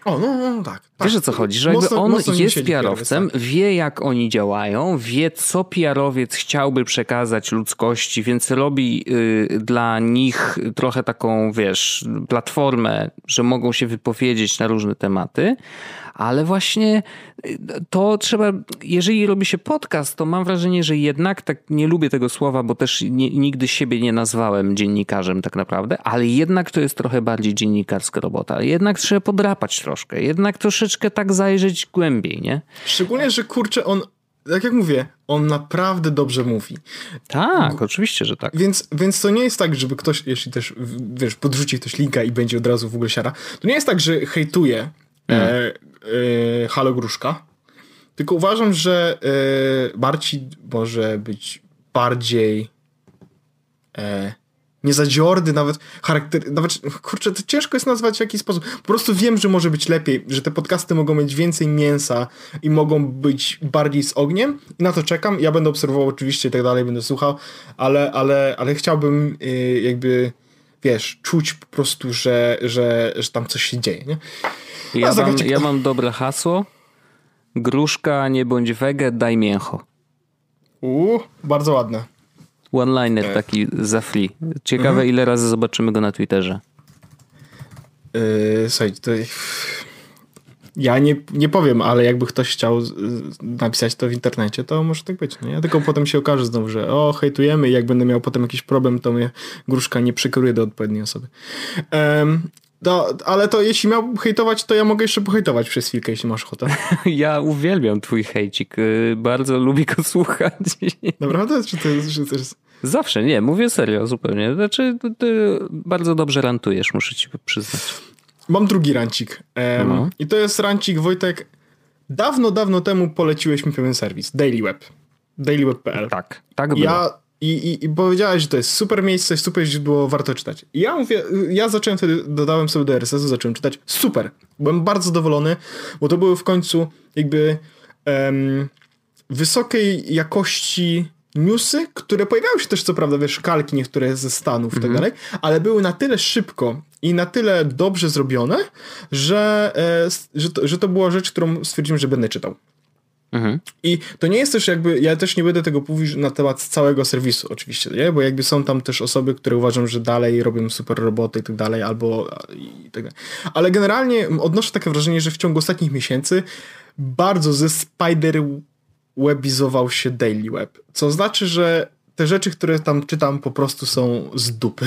O, no, no, no tak. tak. Wiesz o co chodzi, że Mocno- on jest PR-owcem, tak. wie jak oni działają, wie co PR-owiec chciałby przekazać ludzkości, więc robi y, dla nich trochę taką, wiesz, platformę, że mogą się wypowiedzieć na różne tematy, ale właśnie y, to trzeba, jeżeli robi się podcast, to mam wrażenie, że jednak, tak nie lubię tego słowa, bo też nie, nigdy siebie nie nazwałem dziennikarzem tak naprawdę, ale jednak to jest trochę bardziej dziennikarska robota. Jednak trzeba podrapać troszkę, jednak troszeczkę tak zajrzeć głębiej, nie? Szczególnie, że kurczę, on, tak jak mówię, on naprawdę dobrze mówi. Tak, oczywiście, że tak. Więc, więc to nie jest tak, żeby ktoś, jeśli też, wiesz, podrzuci ktoś linka i będzie od razu w ogóle siara, to nie jest tak, że hejtuje e, e, Halo Gruszka, tylko uważam, że e, Marcin może być bardziej e, niezadziorny, nawet charakter, nawet, kurczę, to ciężko jest nazwać w jakiś sposób. Po prostu wiem, że może być lepiej, że te podcasty mogą mieć więcej mięsa i mogą być bardziej z ogniem i na to czekam. Ja będę obserwował oczywiście i tak dalej, będę słuchał, ale, ale, ale chciałbym y, jakby, wiesz, czuć po prostu, że, że, że tam coś się dzieje, nie? Ja mam, ja mam dobre hasło. Gruszka, nie bądź wege, daj mięcho. Uuu, bardzo ładne. One-liner taki za free. Ciekawe, mhm. ile razy zobaczymy go na Twitterze. Yy, słuchaj, to... Ja nie, nie powiem, ale jakby ktoś chciał napisać to w internecie, to może tak być. Nie? Tylko potem się okaże znowu, że o, hejtujemy i jak będę miał potem jakiś problem, to mnie gruszka nie przekieruje do odpowiedniej osoby. Um, no, ale to jeśli miał hejtować, to ja mogę jeszcze pohejtować przez chwilkę, jeśli masz ochotę. Ja uwielbiam twój hejcik. Y, bardzo lubię go słuchać. Naprawdę? Czy to jest... Czy to jest... Zawsze, nie, mówię serio zupełnie. Znaczy, ty bardzo dobrze rantujesz, muszę ci przyznać. Mam drugi rancik. Um, no. I to jest rancik, Wojtek. Dawno, dawno temu poleciłeś mi pewien serwis. Daily Web. dailyweb.pl. Tak, tak było. Ja i, i, I powiedziałeś, że to jest super miejsce, super źródło, warto czytać. I ja mówię, ja zacząłem wtedy, dodałem sobie do RSS-u, zacząłem czytać. Super. Byłem bardzo zadowolony, bo to były w końcu jakby um, wysokiej jakości newsy, które pojawiały się też co prawda, wiesz, kalki niektóre ze Stanów i tak mhm. dalej, ale były na tyle szybko i na tyle dobrze zrobione, że, e, że, to, że to była rzecz, którą stwierdziłem, że będę czytał. Mhm. I to nie jest też jakby, ja też nie będę tego mówić na temat całego serwisu oczywiście, nie? bo jakby są tam też osoby, które uważam, że dalej robią super roboty i tak dalej, albo i tak dalej. Ale generalnie odnoszę takie wrażenie, że w ciągu ostatnich miesięcy bardzo ze Spider webizował się Daily Web, co znaczy, że te rzeczy, które tam czytam, po prostu są z dupy.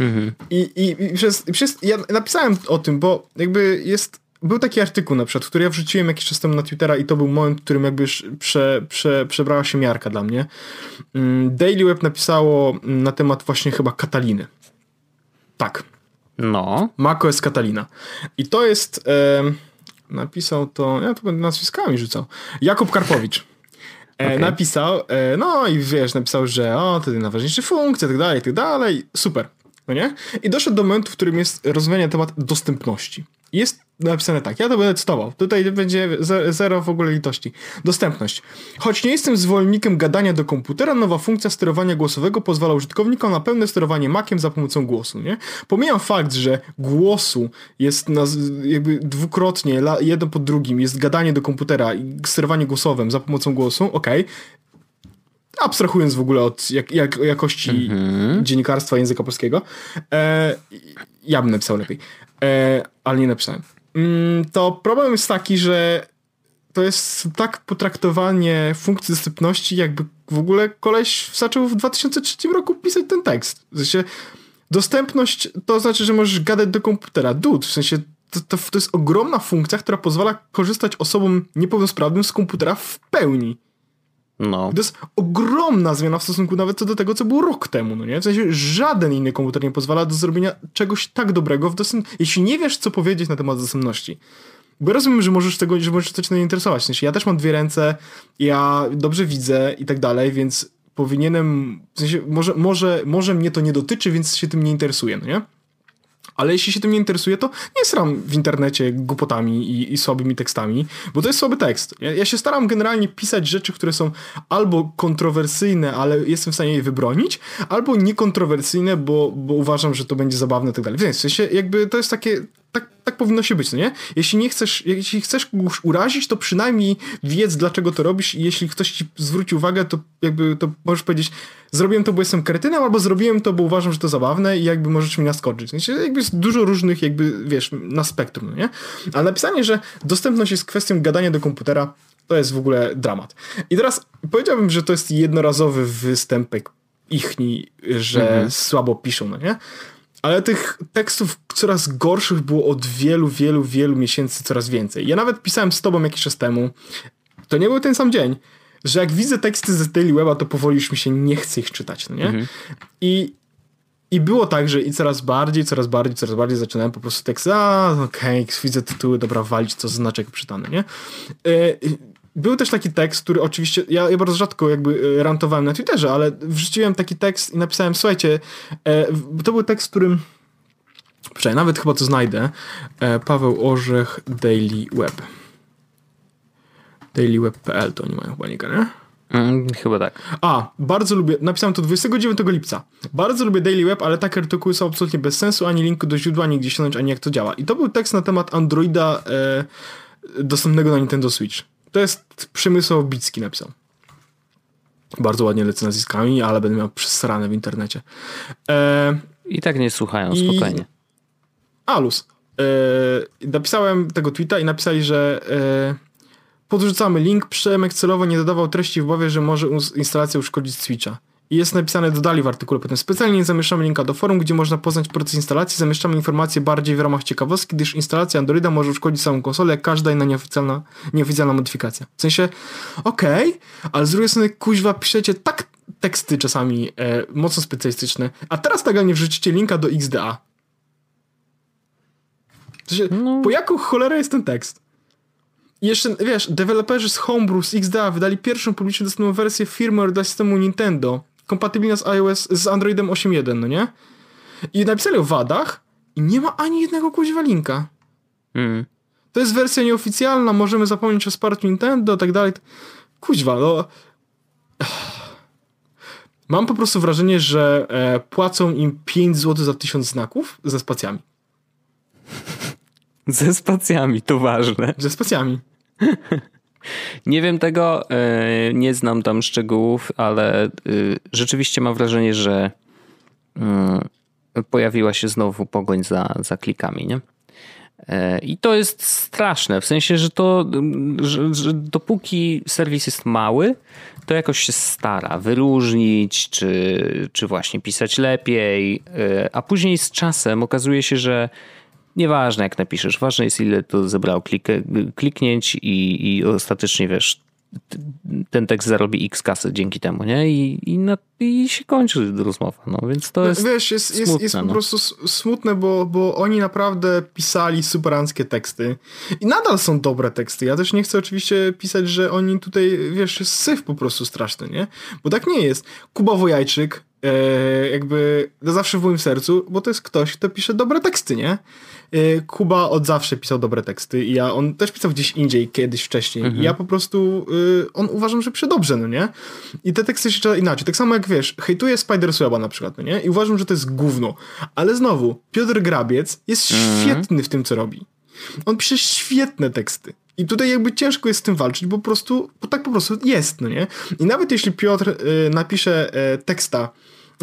Mhm. I, i, i, przez, przez, ja napisałem o tym, bo jakby jest był taki artykuł na przykład, który ja wrzuciłem jakiś czas temu na Twittera i to był moment, w którym jakby prze, prze, przebrała się miarka dla mnie. Mm, Daily Web napisało na temat właśnie chyba Kataliny. Tak. No. Mako jest Katalina. I to jest... E, napisał to... Ja to będę nazwiskami rzucał. Jakub Karpowicz. E, okay. Napisał, e, no i wiesz, napisał, że o, to jest najważniejsza funkcja, tak dalej, tak dalej. Super. No nie? I doszedł do momentu, w którym jest rozwiązanie temat dostępności. Jest napisane tak, ja to będę cytował. Tutaj będzie zero w ogóle litości. Dostępność. Choć nie jestem zwolennikiem gadania do komputera, nowa funkcja sterowania głosowego pozwala użytkownikom na pełne sterowanie makiem za pomocą głosu, nie? Pomijam fakt, że głosu jest na, jakby dwukrotnie, jedno po drugim, jest gadanie do komputera i sterowanie głosowym za pomocą głosu, okej. Okay abstrahując w ogóle od jak, jak, jakości mm-hmm. dziennikarstwa języka polskiego, e, ja bym napisał lepiej, e, ale nie napisałem. Mm, to problem jest taki, że to jest tak potraktowanie funkcji dostępności, jakby w ogóle koleś zaczął w 2003 roku pisać ten tekst. W sensie dostępność to znaczy, że możesz gadać do komputera. Dude, w sensie to, to, to jest ogromna funkcja, która pozwala korzystać osobom niepełnosprawnym z komputera w pełni. No. To jest ogromna zmiana w stosunku nawet co do tego, co było rok temu, no nie? W sensie żaden inny komputer nie pozwala do zrobienia czegoś tak dobrego w dostęp... Jeśli nie wiesz, co powiedzieć na temat dostępności, bo rozumiem, że możesz tego, że możesz coś nie interesować. W sensie ja też mam dwie ręce, ja dobrze widzę i tak dalej, więc powinienem, w sensie może, może, może mnie to nie dotyczy, więc się tym nie interesuję, no nie? Ale jeśli się tym nie interesuje, to nie stram w internecie głupotami i, i słabymi tekstami, bo to jest słaby tekst. Ja, ja, się staram generalnie pisać rzeczy, które są albo kontrowersyjne, ale jestem w stanie je wybronić, albo niekontrowersyjne, bo, bo uważam, że to będzie zabawne i tak dalej. Więc w sensie jakby to jest takie tak, tak powinno się być, no nie? Jeśli nie chcesz, jeśli chcesz kogoś urazić, to przynajmniej wiedz, dlaczego to robisz i jeśli ktoś ci zwróci uwagę, to jakby to możesz powiedzieć, zrobiłem to, bo jestem kretynem, albo zrobiłem to, bo uważam, że to zabawne i jakby możesz mi naskoczyć. Znaczy, jakby jest dużo różnych jakby, wiesz, na spektrum, no nie? Ale napisanie, że dostępność jest kwestią gadania do komputera, to jest w ogóle dramat. I teraz powiedziałbym, że to jest jednorazowy występek ichni, że mhm. słabo piszą, no nie? Ale tych tekstów coraz gorszych było od wielu, wielu, wielu miesięcy coraz więcej. Ja nawet pisałem z tobą jakiś czas temu, to nie był ten sam dzień, że jak widzę teksty ze Daily Weba, to powoli już mi się nie chce ich czytać, no nie? Mhm. I, I było tak, że i coraz bardziej, coraz bardziej, coraz bardziej zaczynałem po prostu teksty, a okej, okay, widzę tytuły, dobra, walić, co znaczek przytany, nie? Yy, był też taki tekst, który oczywiście, ja, ja bardzo rzadko jakby e, rantowałem na Twitterze, ale wrzuciłem taki tekst i napisałem, słuchajcie, e, to był tekst, którym Przynajmniej nawet chyba to znajdę. E, Paweł Orzech, Daily Web. dailyweb.pl to oni mają chyba nie? Mm, chyba tak. A, bardzo lubię, napisałem to 29 lipca. Bardzo lubię Daily Web, ale takie artykuły są absolutnie bez sensu, ani linku do źródła, ani gdzie ściągnąć, ani jak to działa. I to był tekst na temat Androida e, dostępnego na Nintendo Switch. To jest Przemysław Bicki napisał. Bardzo ładnie lecę nazwiskami, ale będę miał przesrane w internecie. E, I tak nie słuchają, spokojnie. I, Alus. E, napisałem tego tweeta i napisali, że e, podrzucamy link. Przemek celowo nie dodawał treści w obawie, że może instalacja uszkodzić Switcha. I jest napisane, dodali w artykule potem. Specjalnie zamieszczamy linka do forum, gdzie można poznać proces instalacji. Zamieszczamy informacje bardziej w ramach ciekawostki, gdyż instalacja Androida może uszkodzić samą konsolę, jak każda inna nieoficjalna, nieoficjalna modyfikacja. W sensie, okej, okay, ale z drugiej strony, kuźwa, piszecie tak teksty czasami e, mocno specjalistyczne, a teraz nagle nie wrzucicie linka do XDA. W sensie, no. po jaką cholerę jest ten tekst? I jeszcze, wiesz, deweloperzy z Homebrew, z XDA wydali pierwszą publicznie dostępną wersję firmware dla systemu Nintendo, kompatybilna z iOS, z Androidem 8.1, no nie? I napisali o wadach i nie ma ani jednego kuźwa linka. Mm. To jest wersja nieoficjalna, możemy zapomnieć o wsparciu Nintendo, tak dalej. Kuźwa, no... Mam po prostu wrażenie, że e, płacą im 5 zł za 1000 znaków ze spacjami. Ze spacjami, to ważne. Ze spacjami. Nie wiem tego, e, nie znam tam szczegółów, ale e, rzeczywiście mam wrażenie, że mm, pojawiła się znowu pogoń za, za klikami, nie? E, I to jest straszne, w sensie, że to, że, że dopóki serwis jest mały, to jakoś się stara wyróżnić, czy, czy właśnie pisać lepiej, a później z czasem okazuje się, że Nieważne jak napiszesz, ważne jest ile to zebrało klik, kliknięć i, i ostatecznie wiesz, ten tekst zarobi x kasy dzięki temu, nie? I, i, na, i się kończy rozmowa, no więc to no, jest Wiesz, jest, smutne, jest, jest po no. prostu smutne, bo, bo oni naprawdę pisali superanckie teksty i nadal są dobre teksty. Ja też nie chcę oczywiście pisać, że oni tutaj, wiesz, jest syf po prostu straszny, nie? Bo tak nie jest. Kuba Wojajczyk e, jakby zawsze w moim sercu, bo to jest ktoś, kto pisze dobre teksty, nie? Y, Kuba od zawsze pisał dobre teksty i ja, on też pisał gdzieś indziej, kiedyś wcześniej mhm. i ja po prostu, y, on uważam, że pisze dobrze, no nie? I te teksty się czyta inaczej. Tak samo jak wiesz, hejtuję Spider-Sweba na przykład, no nie? I uważam, że to jest gówno. Ale znowu, Piotr Grabiec jest mhm. świetny w tym, co robi. On pisze świetne teksty. I tutaj jakby ciężko jest z tym walczyć, bo po prostu, bo tak po prostu jest, no nie? I nawet jeśli Piotr y, napisze y, teksta,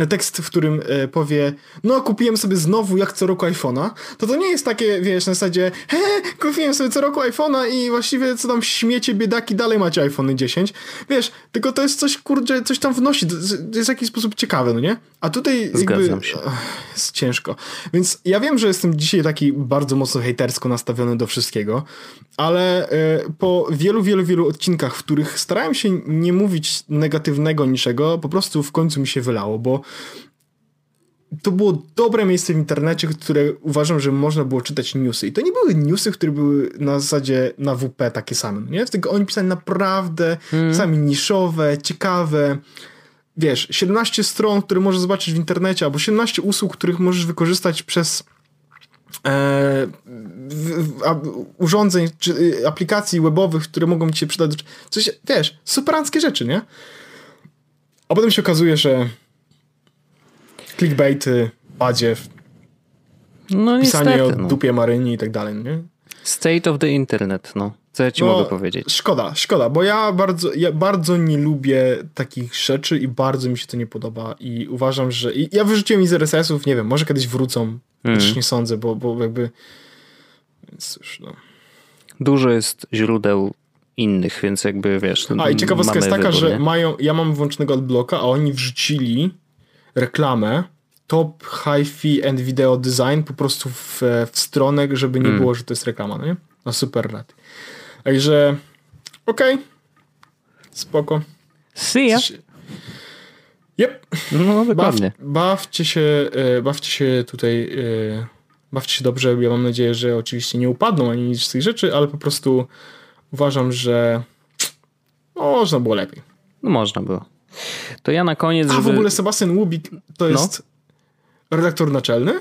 tekst, w którym e, powie, no kupiłem sobie znowu jak co roku iPhone'a, to to nie jest takie, wiesz, na zasadzie, he, kupiłem sobie co roku iPhone'a i właściwie co tam śmiecie, biedaki, dalej macie iPhone 10. Wiesz, tylko to jest coś, kurczę, coś tam wnosi, to jest w jakiś sposób ciekawe, no nie? A tutaj Zgadzam jakby się. jest ciężko. Więc ja wiem, że jestem dzisiaj taki bardzo mocno hejtersko nastawiony do wszystkiego, ale y, po wielu, wielu, wielu odcinkach, w których starałem się nie mówić negatywnego niczego, po prostu w końcu mi się wylało, bo to było dobre miejsce w internecie, które uważam, że można było czytać newsy. I to nie były newsy, które były na zasadzie na WP takie same, nie? Tylko oni pisali naprawdę hmm. sami niszowe, ciekawe, wiesz, 17 stron, które możesz zobaczyć w internecie, albo 17 usług, których możesz wykorzystać przez e, w, w, a, urządzeń czy y, aplikacji webowych, które mogą ci się przydać. Coś, wiesz, superanckie rzeczy, nie? A potem się okazuje, że clickbaity, badziew, no, pisanie niestety, o no. dupie Maryni i tak dalej, nie? State of the internet, no. Co ja ci no, mogę powiedzieć? Szkoda, szkoda, bo ja bardzo, ja bardzo nie lubię takich rzeczy i bardzo mi się to nie podoba i uważam, że... I ja wyrzuciłem ich z RSS-ów, nie wiem, może kiedyś wrócą, mm. też nie sądzę, bo, bo jakby... Więc już, no. Dużo jest źródeł innych, więc jakby wiesz... A i ciekawostka jest taka, wybór, że mają, ja mam włączonego adblocka, a oni wrzucili reklamę top hi-fi and video design po prostu w, w stronę, żeby nie mm. było, że to jest reklama, no nie? No super rad. Także okej. Okay. Spoko. See ya. Yep. No dokładnie. Baw, bawcie się, e, bawcie się tutaj, e, bawcie się dobrze. Ja mam nadzieję, że oczywiście nie upadną ani nic z tych rzeczy, ale po prostu uważam, że można było lepiej. No można było. To ja na koniec, A żeby... w ogóle Sebastian Łubik to jest redaktor naczelny,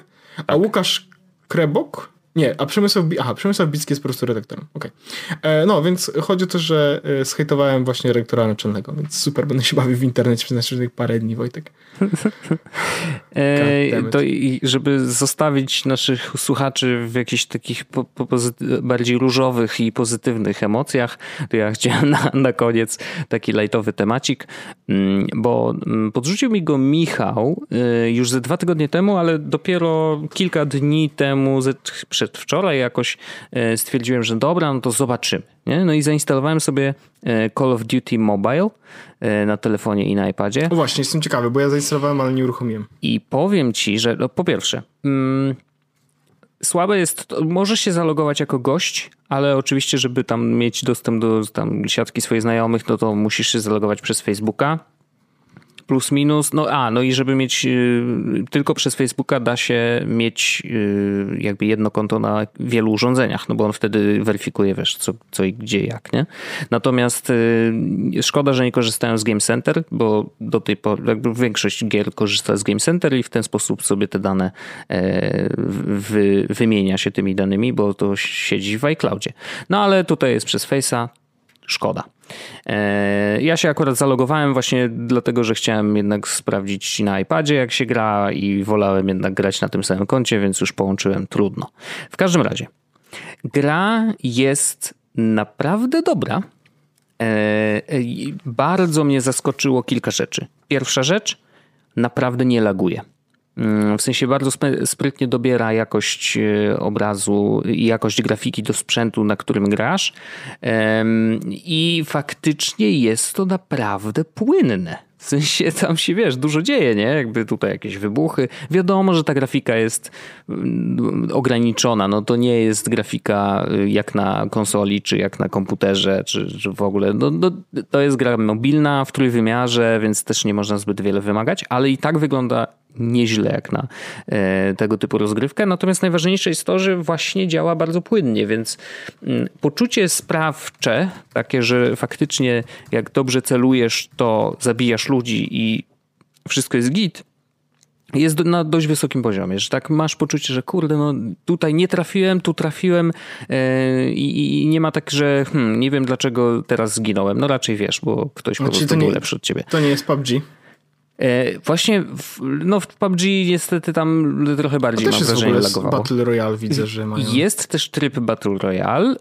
a Łukasz Krebok nie, a Przemysław, aha, Przemysław Bicki jest po prostu redaktorem. Okej. E, No, więc chodzi o to, że e, zhejtowałem właśnie redaktora naczelnego, więc super, będę się bawił w internecie przez następnych parę dni, Wojtek. E, to i żeby zostawić naszych słuchaczy w jakichś takich po, po bardziej różowych i pozytywnych emocjach, to ja chciałem na, na koniec taki lajtowy temacik, mm, bo mm, podrzucił mi go Michał y, już ze dwa tygodnie temu, ale dopiero kilka dni temu, ze- przedwczoraj jakoś y, stwierdziłem, że dobra, no to zobaczymy. Nie? No i zainstalowałem sobie y, Call of Duty Mobile y, na telefonie i na iPadzie. O właśnie, jestem ciekawy, bo ja zainstalowałem, ale nie uruchomiłem. I powiem ci, że no, po pierwsze, mm, słabe jest, to, możesz się zalogować jako gość, ale oczywiście, żeby tam mieć dostęp do tam, siatki swoich znajomych, no to musisz się zalogować przez Facebooka. Plus minus, no a, no i żeby mieć y, tylko przez Facebooka da się mieć y, jakby jedno konto na wielu urządzeniach, no bo on wtedy weryfikuje, wiesz, co, co i gdzie, jak, nie? Natomiast y, szkoda, że nie korzystają z Game Center, bo do tej pory jakby większość gier korzysta z Game Center i w ten sposób sobie te dane e, wy, wymienia się tymi danymi, bo to siedzi w iCloudzie. No ale tutaj jest przez Face'a, szkoda. E, Ja się akurat zalogowałem właśnie dlatego, że chciałem jednak sprawdzić na iPadzie jak się gra i wolałem jednak grać na tym samym koncie, więc już połączyłem trudno. W każdym razie, gra jest naprawdę dobra. E, i Bardzo mnie zaskoczyło kilka rzeczy. Pierwsza rzecz, naprawdę nie laguje. Mm, W sensie bardzo sprytnie dobiera jakość e, obrazu i jakość grafiki do sprzętu, na którym grasz. I faktycznie jest to naprawdę płynne. W sensie tam się wiesz, dużo dzieje, nie? Jakby tutaj jakieś wybuchy. Wiadomo, że ta grafika jest mm, ograniczona. No to nie jest grafika y, jak na konsoli, czy jak na komputerze, czy, czy w ogóle. No, no, to jest gra mobilna w trójwymiarze, więc też nie można zbyt wiele wymagać, ale i tak wygląda nieźle jak na e, tego typu rozgrywkę. Natomiast najważniejsze jest to, że właśnie działa bardzo płynnie, więc mm, poczucie sprawcze, takie, że faktycznie jak dobrze celujesz, to zabijasz ludzi i wszystko jest git, jest na dość wysokim poziomie, że tak masz poczucie, że kurde, no tutaj nie trafiłem, tu trafiłem e, i, nie ma tak, że hmm, nie wiem dlaczego teraz zginąłem. No raczej wiesz, bo ktoś po No, czyli prostu był nie- lepszy od ciebie. To nie jest PUBG. E, Właśnie w, no w PUBG niestety tam trochę bardziej mam wrażenie lagowało. Battle Royale, widzę, że mają. Jest też tryb Battle Royale. E,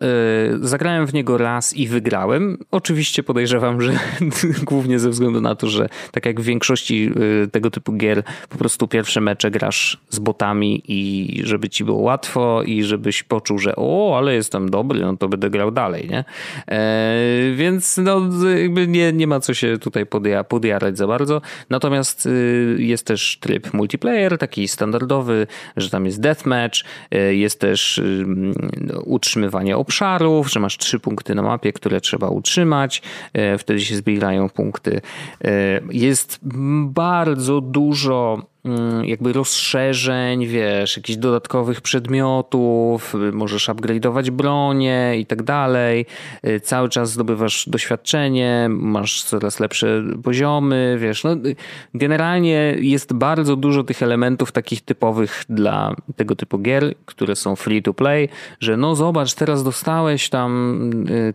Zagrałem w niego raz i wygrałem. Oczywiście podejrzewam, że głównie ze względu na to, że tak jak w większości e, tego typu gier, po prostu pierwsze mecze grasz z botami i żeby ci było łatwo i żebyś poczuł, że o, ale jestem dobry, no to będę grał dalej, nie? E, Więc no jakby nie, nie ma co się tutaj podja- podjarać za bardzo. Natomiast y, jest też tryb multiplayer, taki standardowy, że tam jest deathmatch, y, jest też y, no, utrzymywanie obszarów, że masz trzy punkty na mapie, które trzeba utrzymać, wtedy się zbierają punkty. Jest bardzo dużo mm, jakby rozszerzeń, wiesz, jakichś dodatkowych przedmiotów, y, możesz upgrade'ować bronię i tak dalej. Y, Cały czas zdobywasz doświadczenie, masz coraz lepsze poziomy, wiesz, no y, generalnie jest bardzo dużo tych elementów takich typowych dla tego typu gier, które są free to play, że no zobacz, teraz dostałeś tam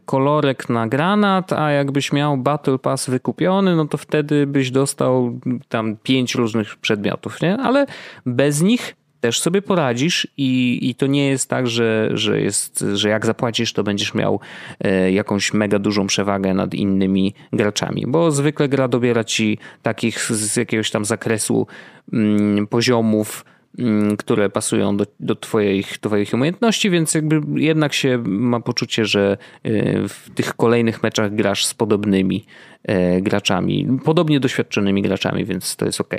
kolorek na granat, a jakbyś miał Battle Pass wykupiony, no to wtedy byś dostał tam pięć różnych przedmiotów, nie? Ale bez nich też sobie poradzisz i, i to nie jest tak, że, że, jest, że jak zapłacisz, to będziesz miał e, jakąś mega dużą przewagę nad innymi graczami, bo zwykle gra dobiera ci takich z jakiegoś tam zakresu mm, poziomów, mm, które pasują do, do twoich, twoich umiejętności, więc jakby jednak się ma poczucie, że e, w tych kolejnych meczach grasz z podobnymi graczami, podobnie doświadczonymi graczami, więc to jest ok.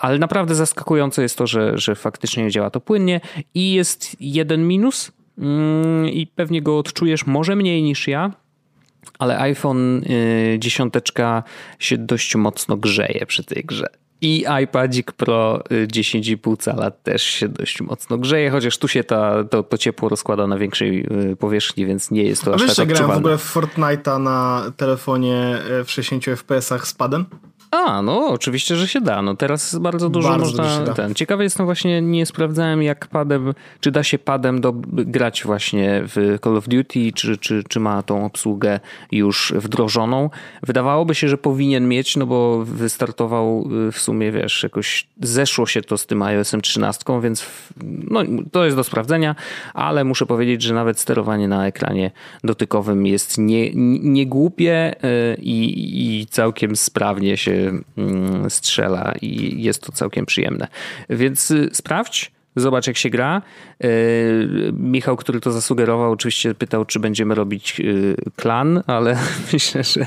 Ale naprawdę zaskakujące jest to, że, że faktycznie działa to płynnie i jest jeden minus mm, i pewnie go odczujesz może mniej niż ja, ale iPhone y, dziesiąteczka się dość mocno grzeje przy tej grze. I iPadzik Pro 10,5 cala też się dość mocno grzeje, chociaż tu się ta, to, to ciepło rozkłada na większej powierzchni, więc nie jest to A aż tak że grałem w odczuwalne. ogóle w Fortnite'a na telefonie w 60 FPS-ach z padem? A, no oczywiście, że się da. No teraz bardzo dużo Bardzo można. dużo. Ten. Ciekawy jestem właśnie, nie sprawdzałem jak padem, czy da się padem do, grać właśnie w Call of Duty, czy, czy, czy ma tą obsługę już wdrożoną. Wydawałoby się, że powinien mieć, no bo wystartował y, w sumie, wiesz, jakoś zeszło się to z tym iOS-em 13, więc no, to jest do sprawdzenia, ale muszę powiedzieć, że nawet sterowanie na ekranie dotykowym jest nie, nie głupie y, i, i całkiem sprawnie się strzela i jest to całkiem przyjemne. Więc y, sprawdź. Zobacz, jak się gra. Y, Michał, który to zasugerował, oczywiście pytał, czy będziemy robić y, klan, ale myślę, że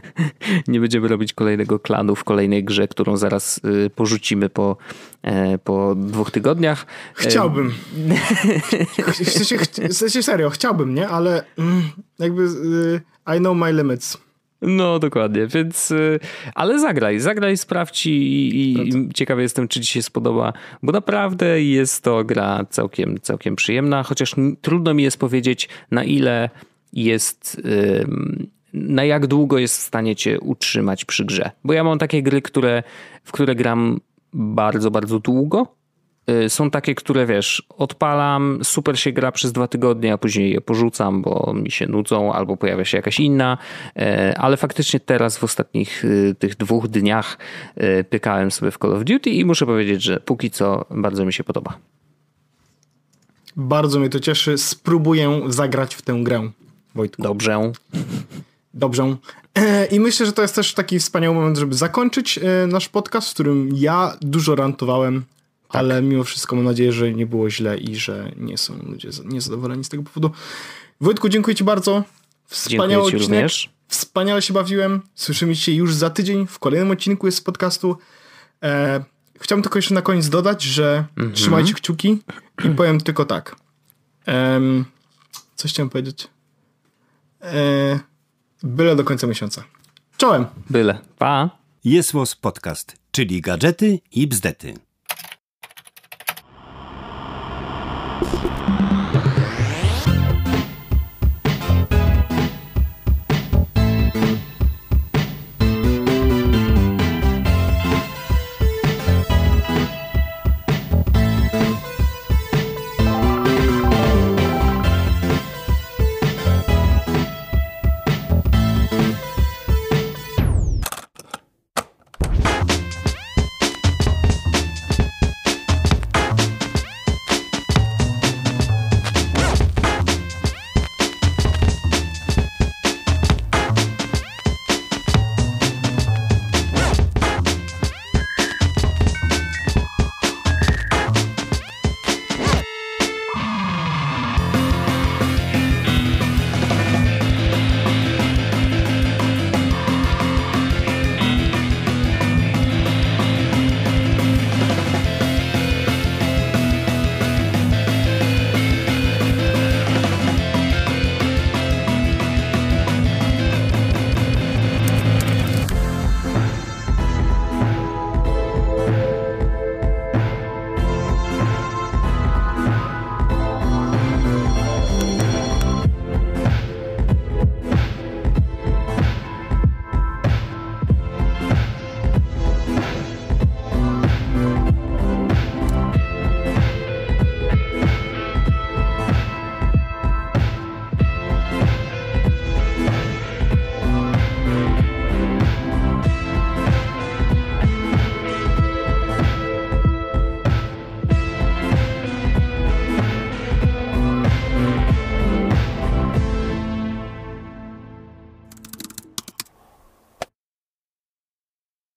nie będziemy robić kolejnego klanu w kolejnej grze, którą zaraz y, porzucimy po, e, po dwóch tygodniach. Chciałbym. w, sensie, w sensie serio, chciałbym, nie? Ale mm, jakby y, I know my limits. No, dokładnie, więc, y, ale zagraj, zagraj, sprawdź i, i, ciekawy jestem, czy ci się spodoba, bo naprawdę jest to gra całkiem, całkiem przyjemna, chociaż trudno mi jest powiedzieć, na ile jest, na jak długo jest w stanie cię utrzymać przy grze, bo ja mam takie gry, które, w które gram bardzo, bardzo długo, Są takie, które wiesz, odpalam, super się gra przez dwa tygodnie, a później je porzucam, bo mi się nudzą, albo pojawia się jakaś inna. E, Ale faktycznie teraz w ostatnich y, tych dwóch dniach y, pykałem sobie w Call of Duty i muszę powiedzieć, że póki co bardzo mi się podoba. Bardzo mnie to cieszy. Spróbuję zagrać w tę grę. Wojtku. Dobrze. Dobrze. I myślę, że to jest też taki wspaniały moment, żeby zakończyć nasz podcast, w którym ja dużo rantowałem, Tak. ale mimo wszystko mam nadzieję, że nie było źle i że nie są ludzie za- niezadowoleni z tego powodu. Wojtku, dziękuję Ci bardzo. Wspaniały odcinek. również. Wspaniale się bawiłem. Słyszymy się już za tydzień w kolejnym odcinku jest z podcastu. E, chciałbym tylko jeszcze na koniec dodać, że Mhm. trzymajcie kciuki i powiem tylko tak. Coś chciałem powiedzieć. E, byle do końca miesiąca. Czołem! Byle. Pa. Jest Podcast, czyli gadżety i bzdety. Thank you.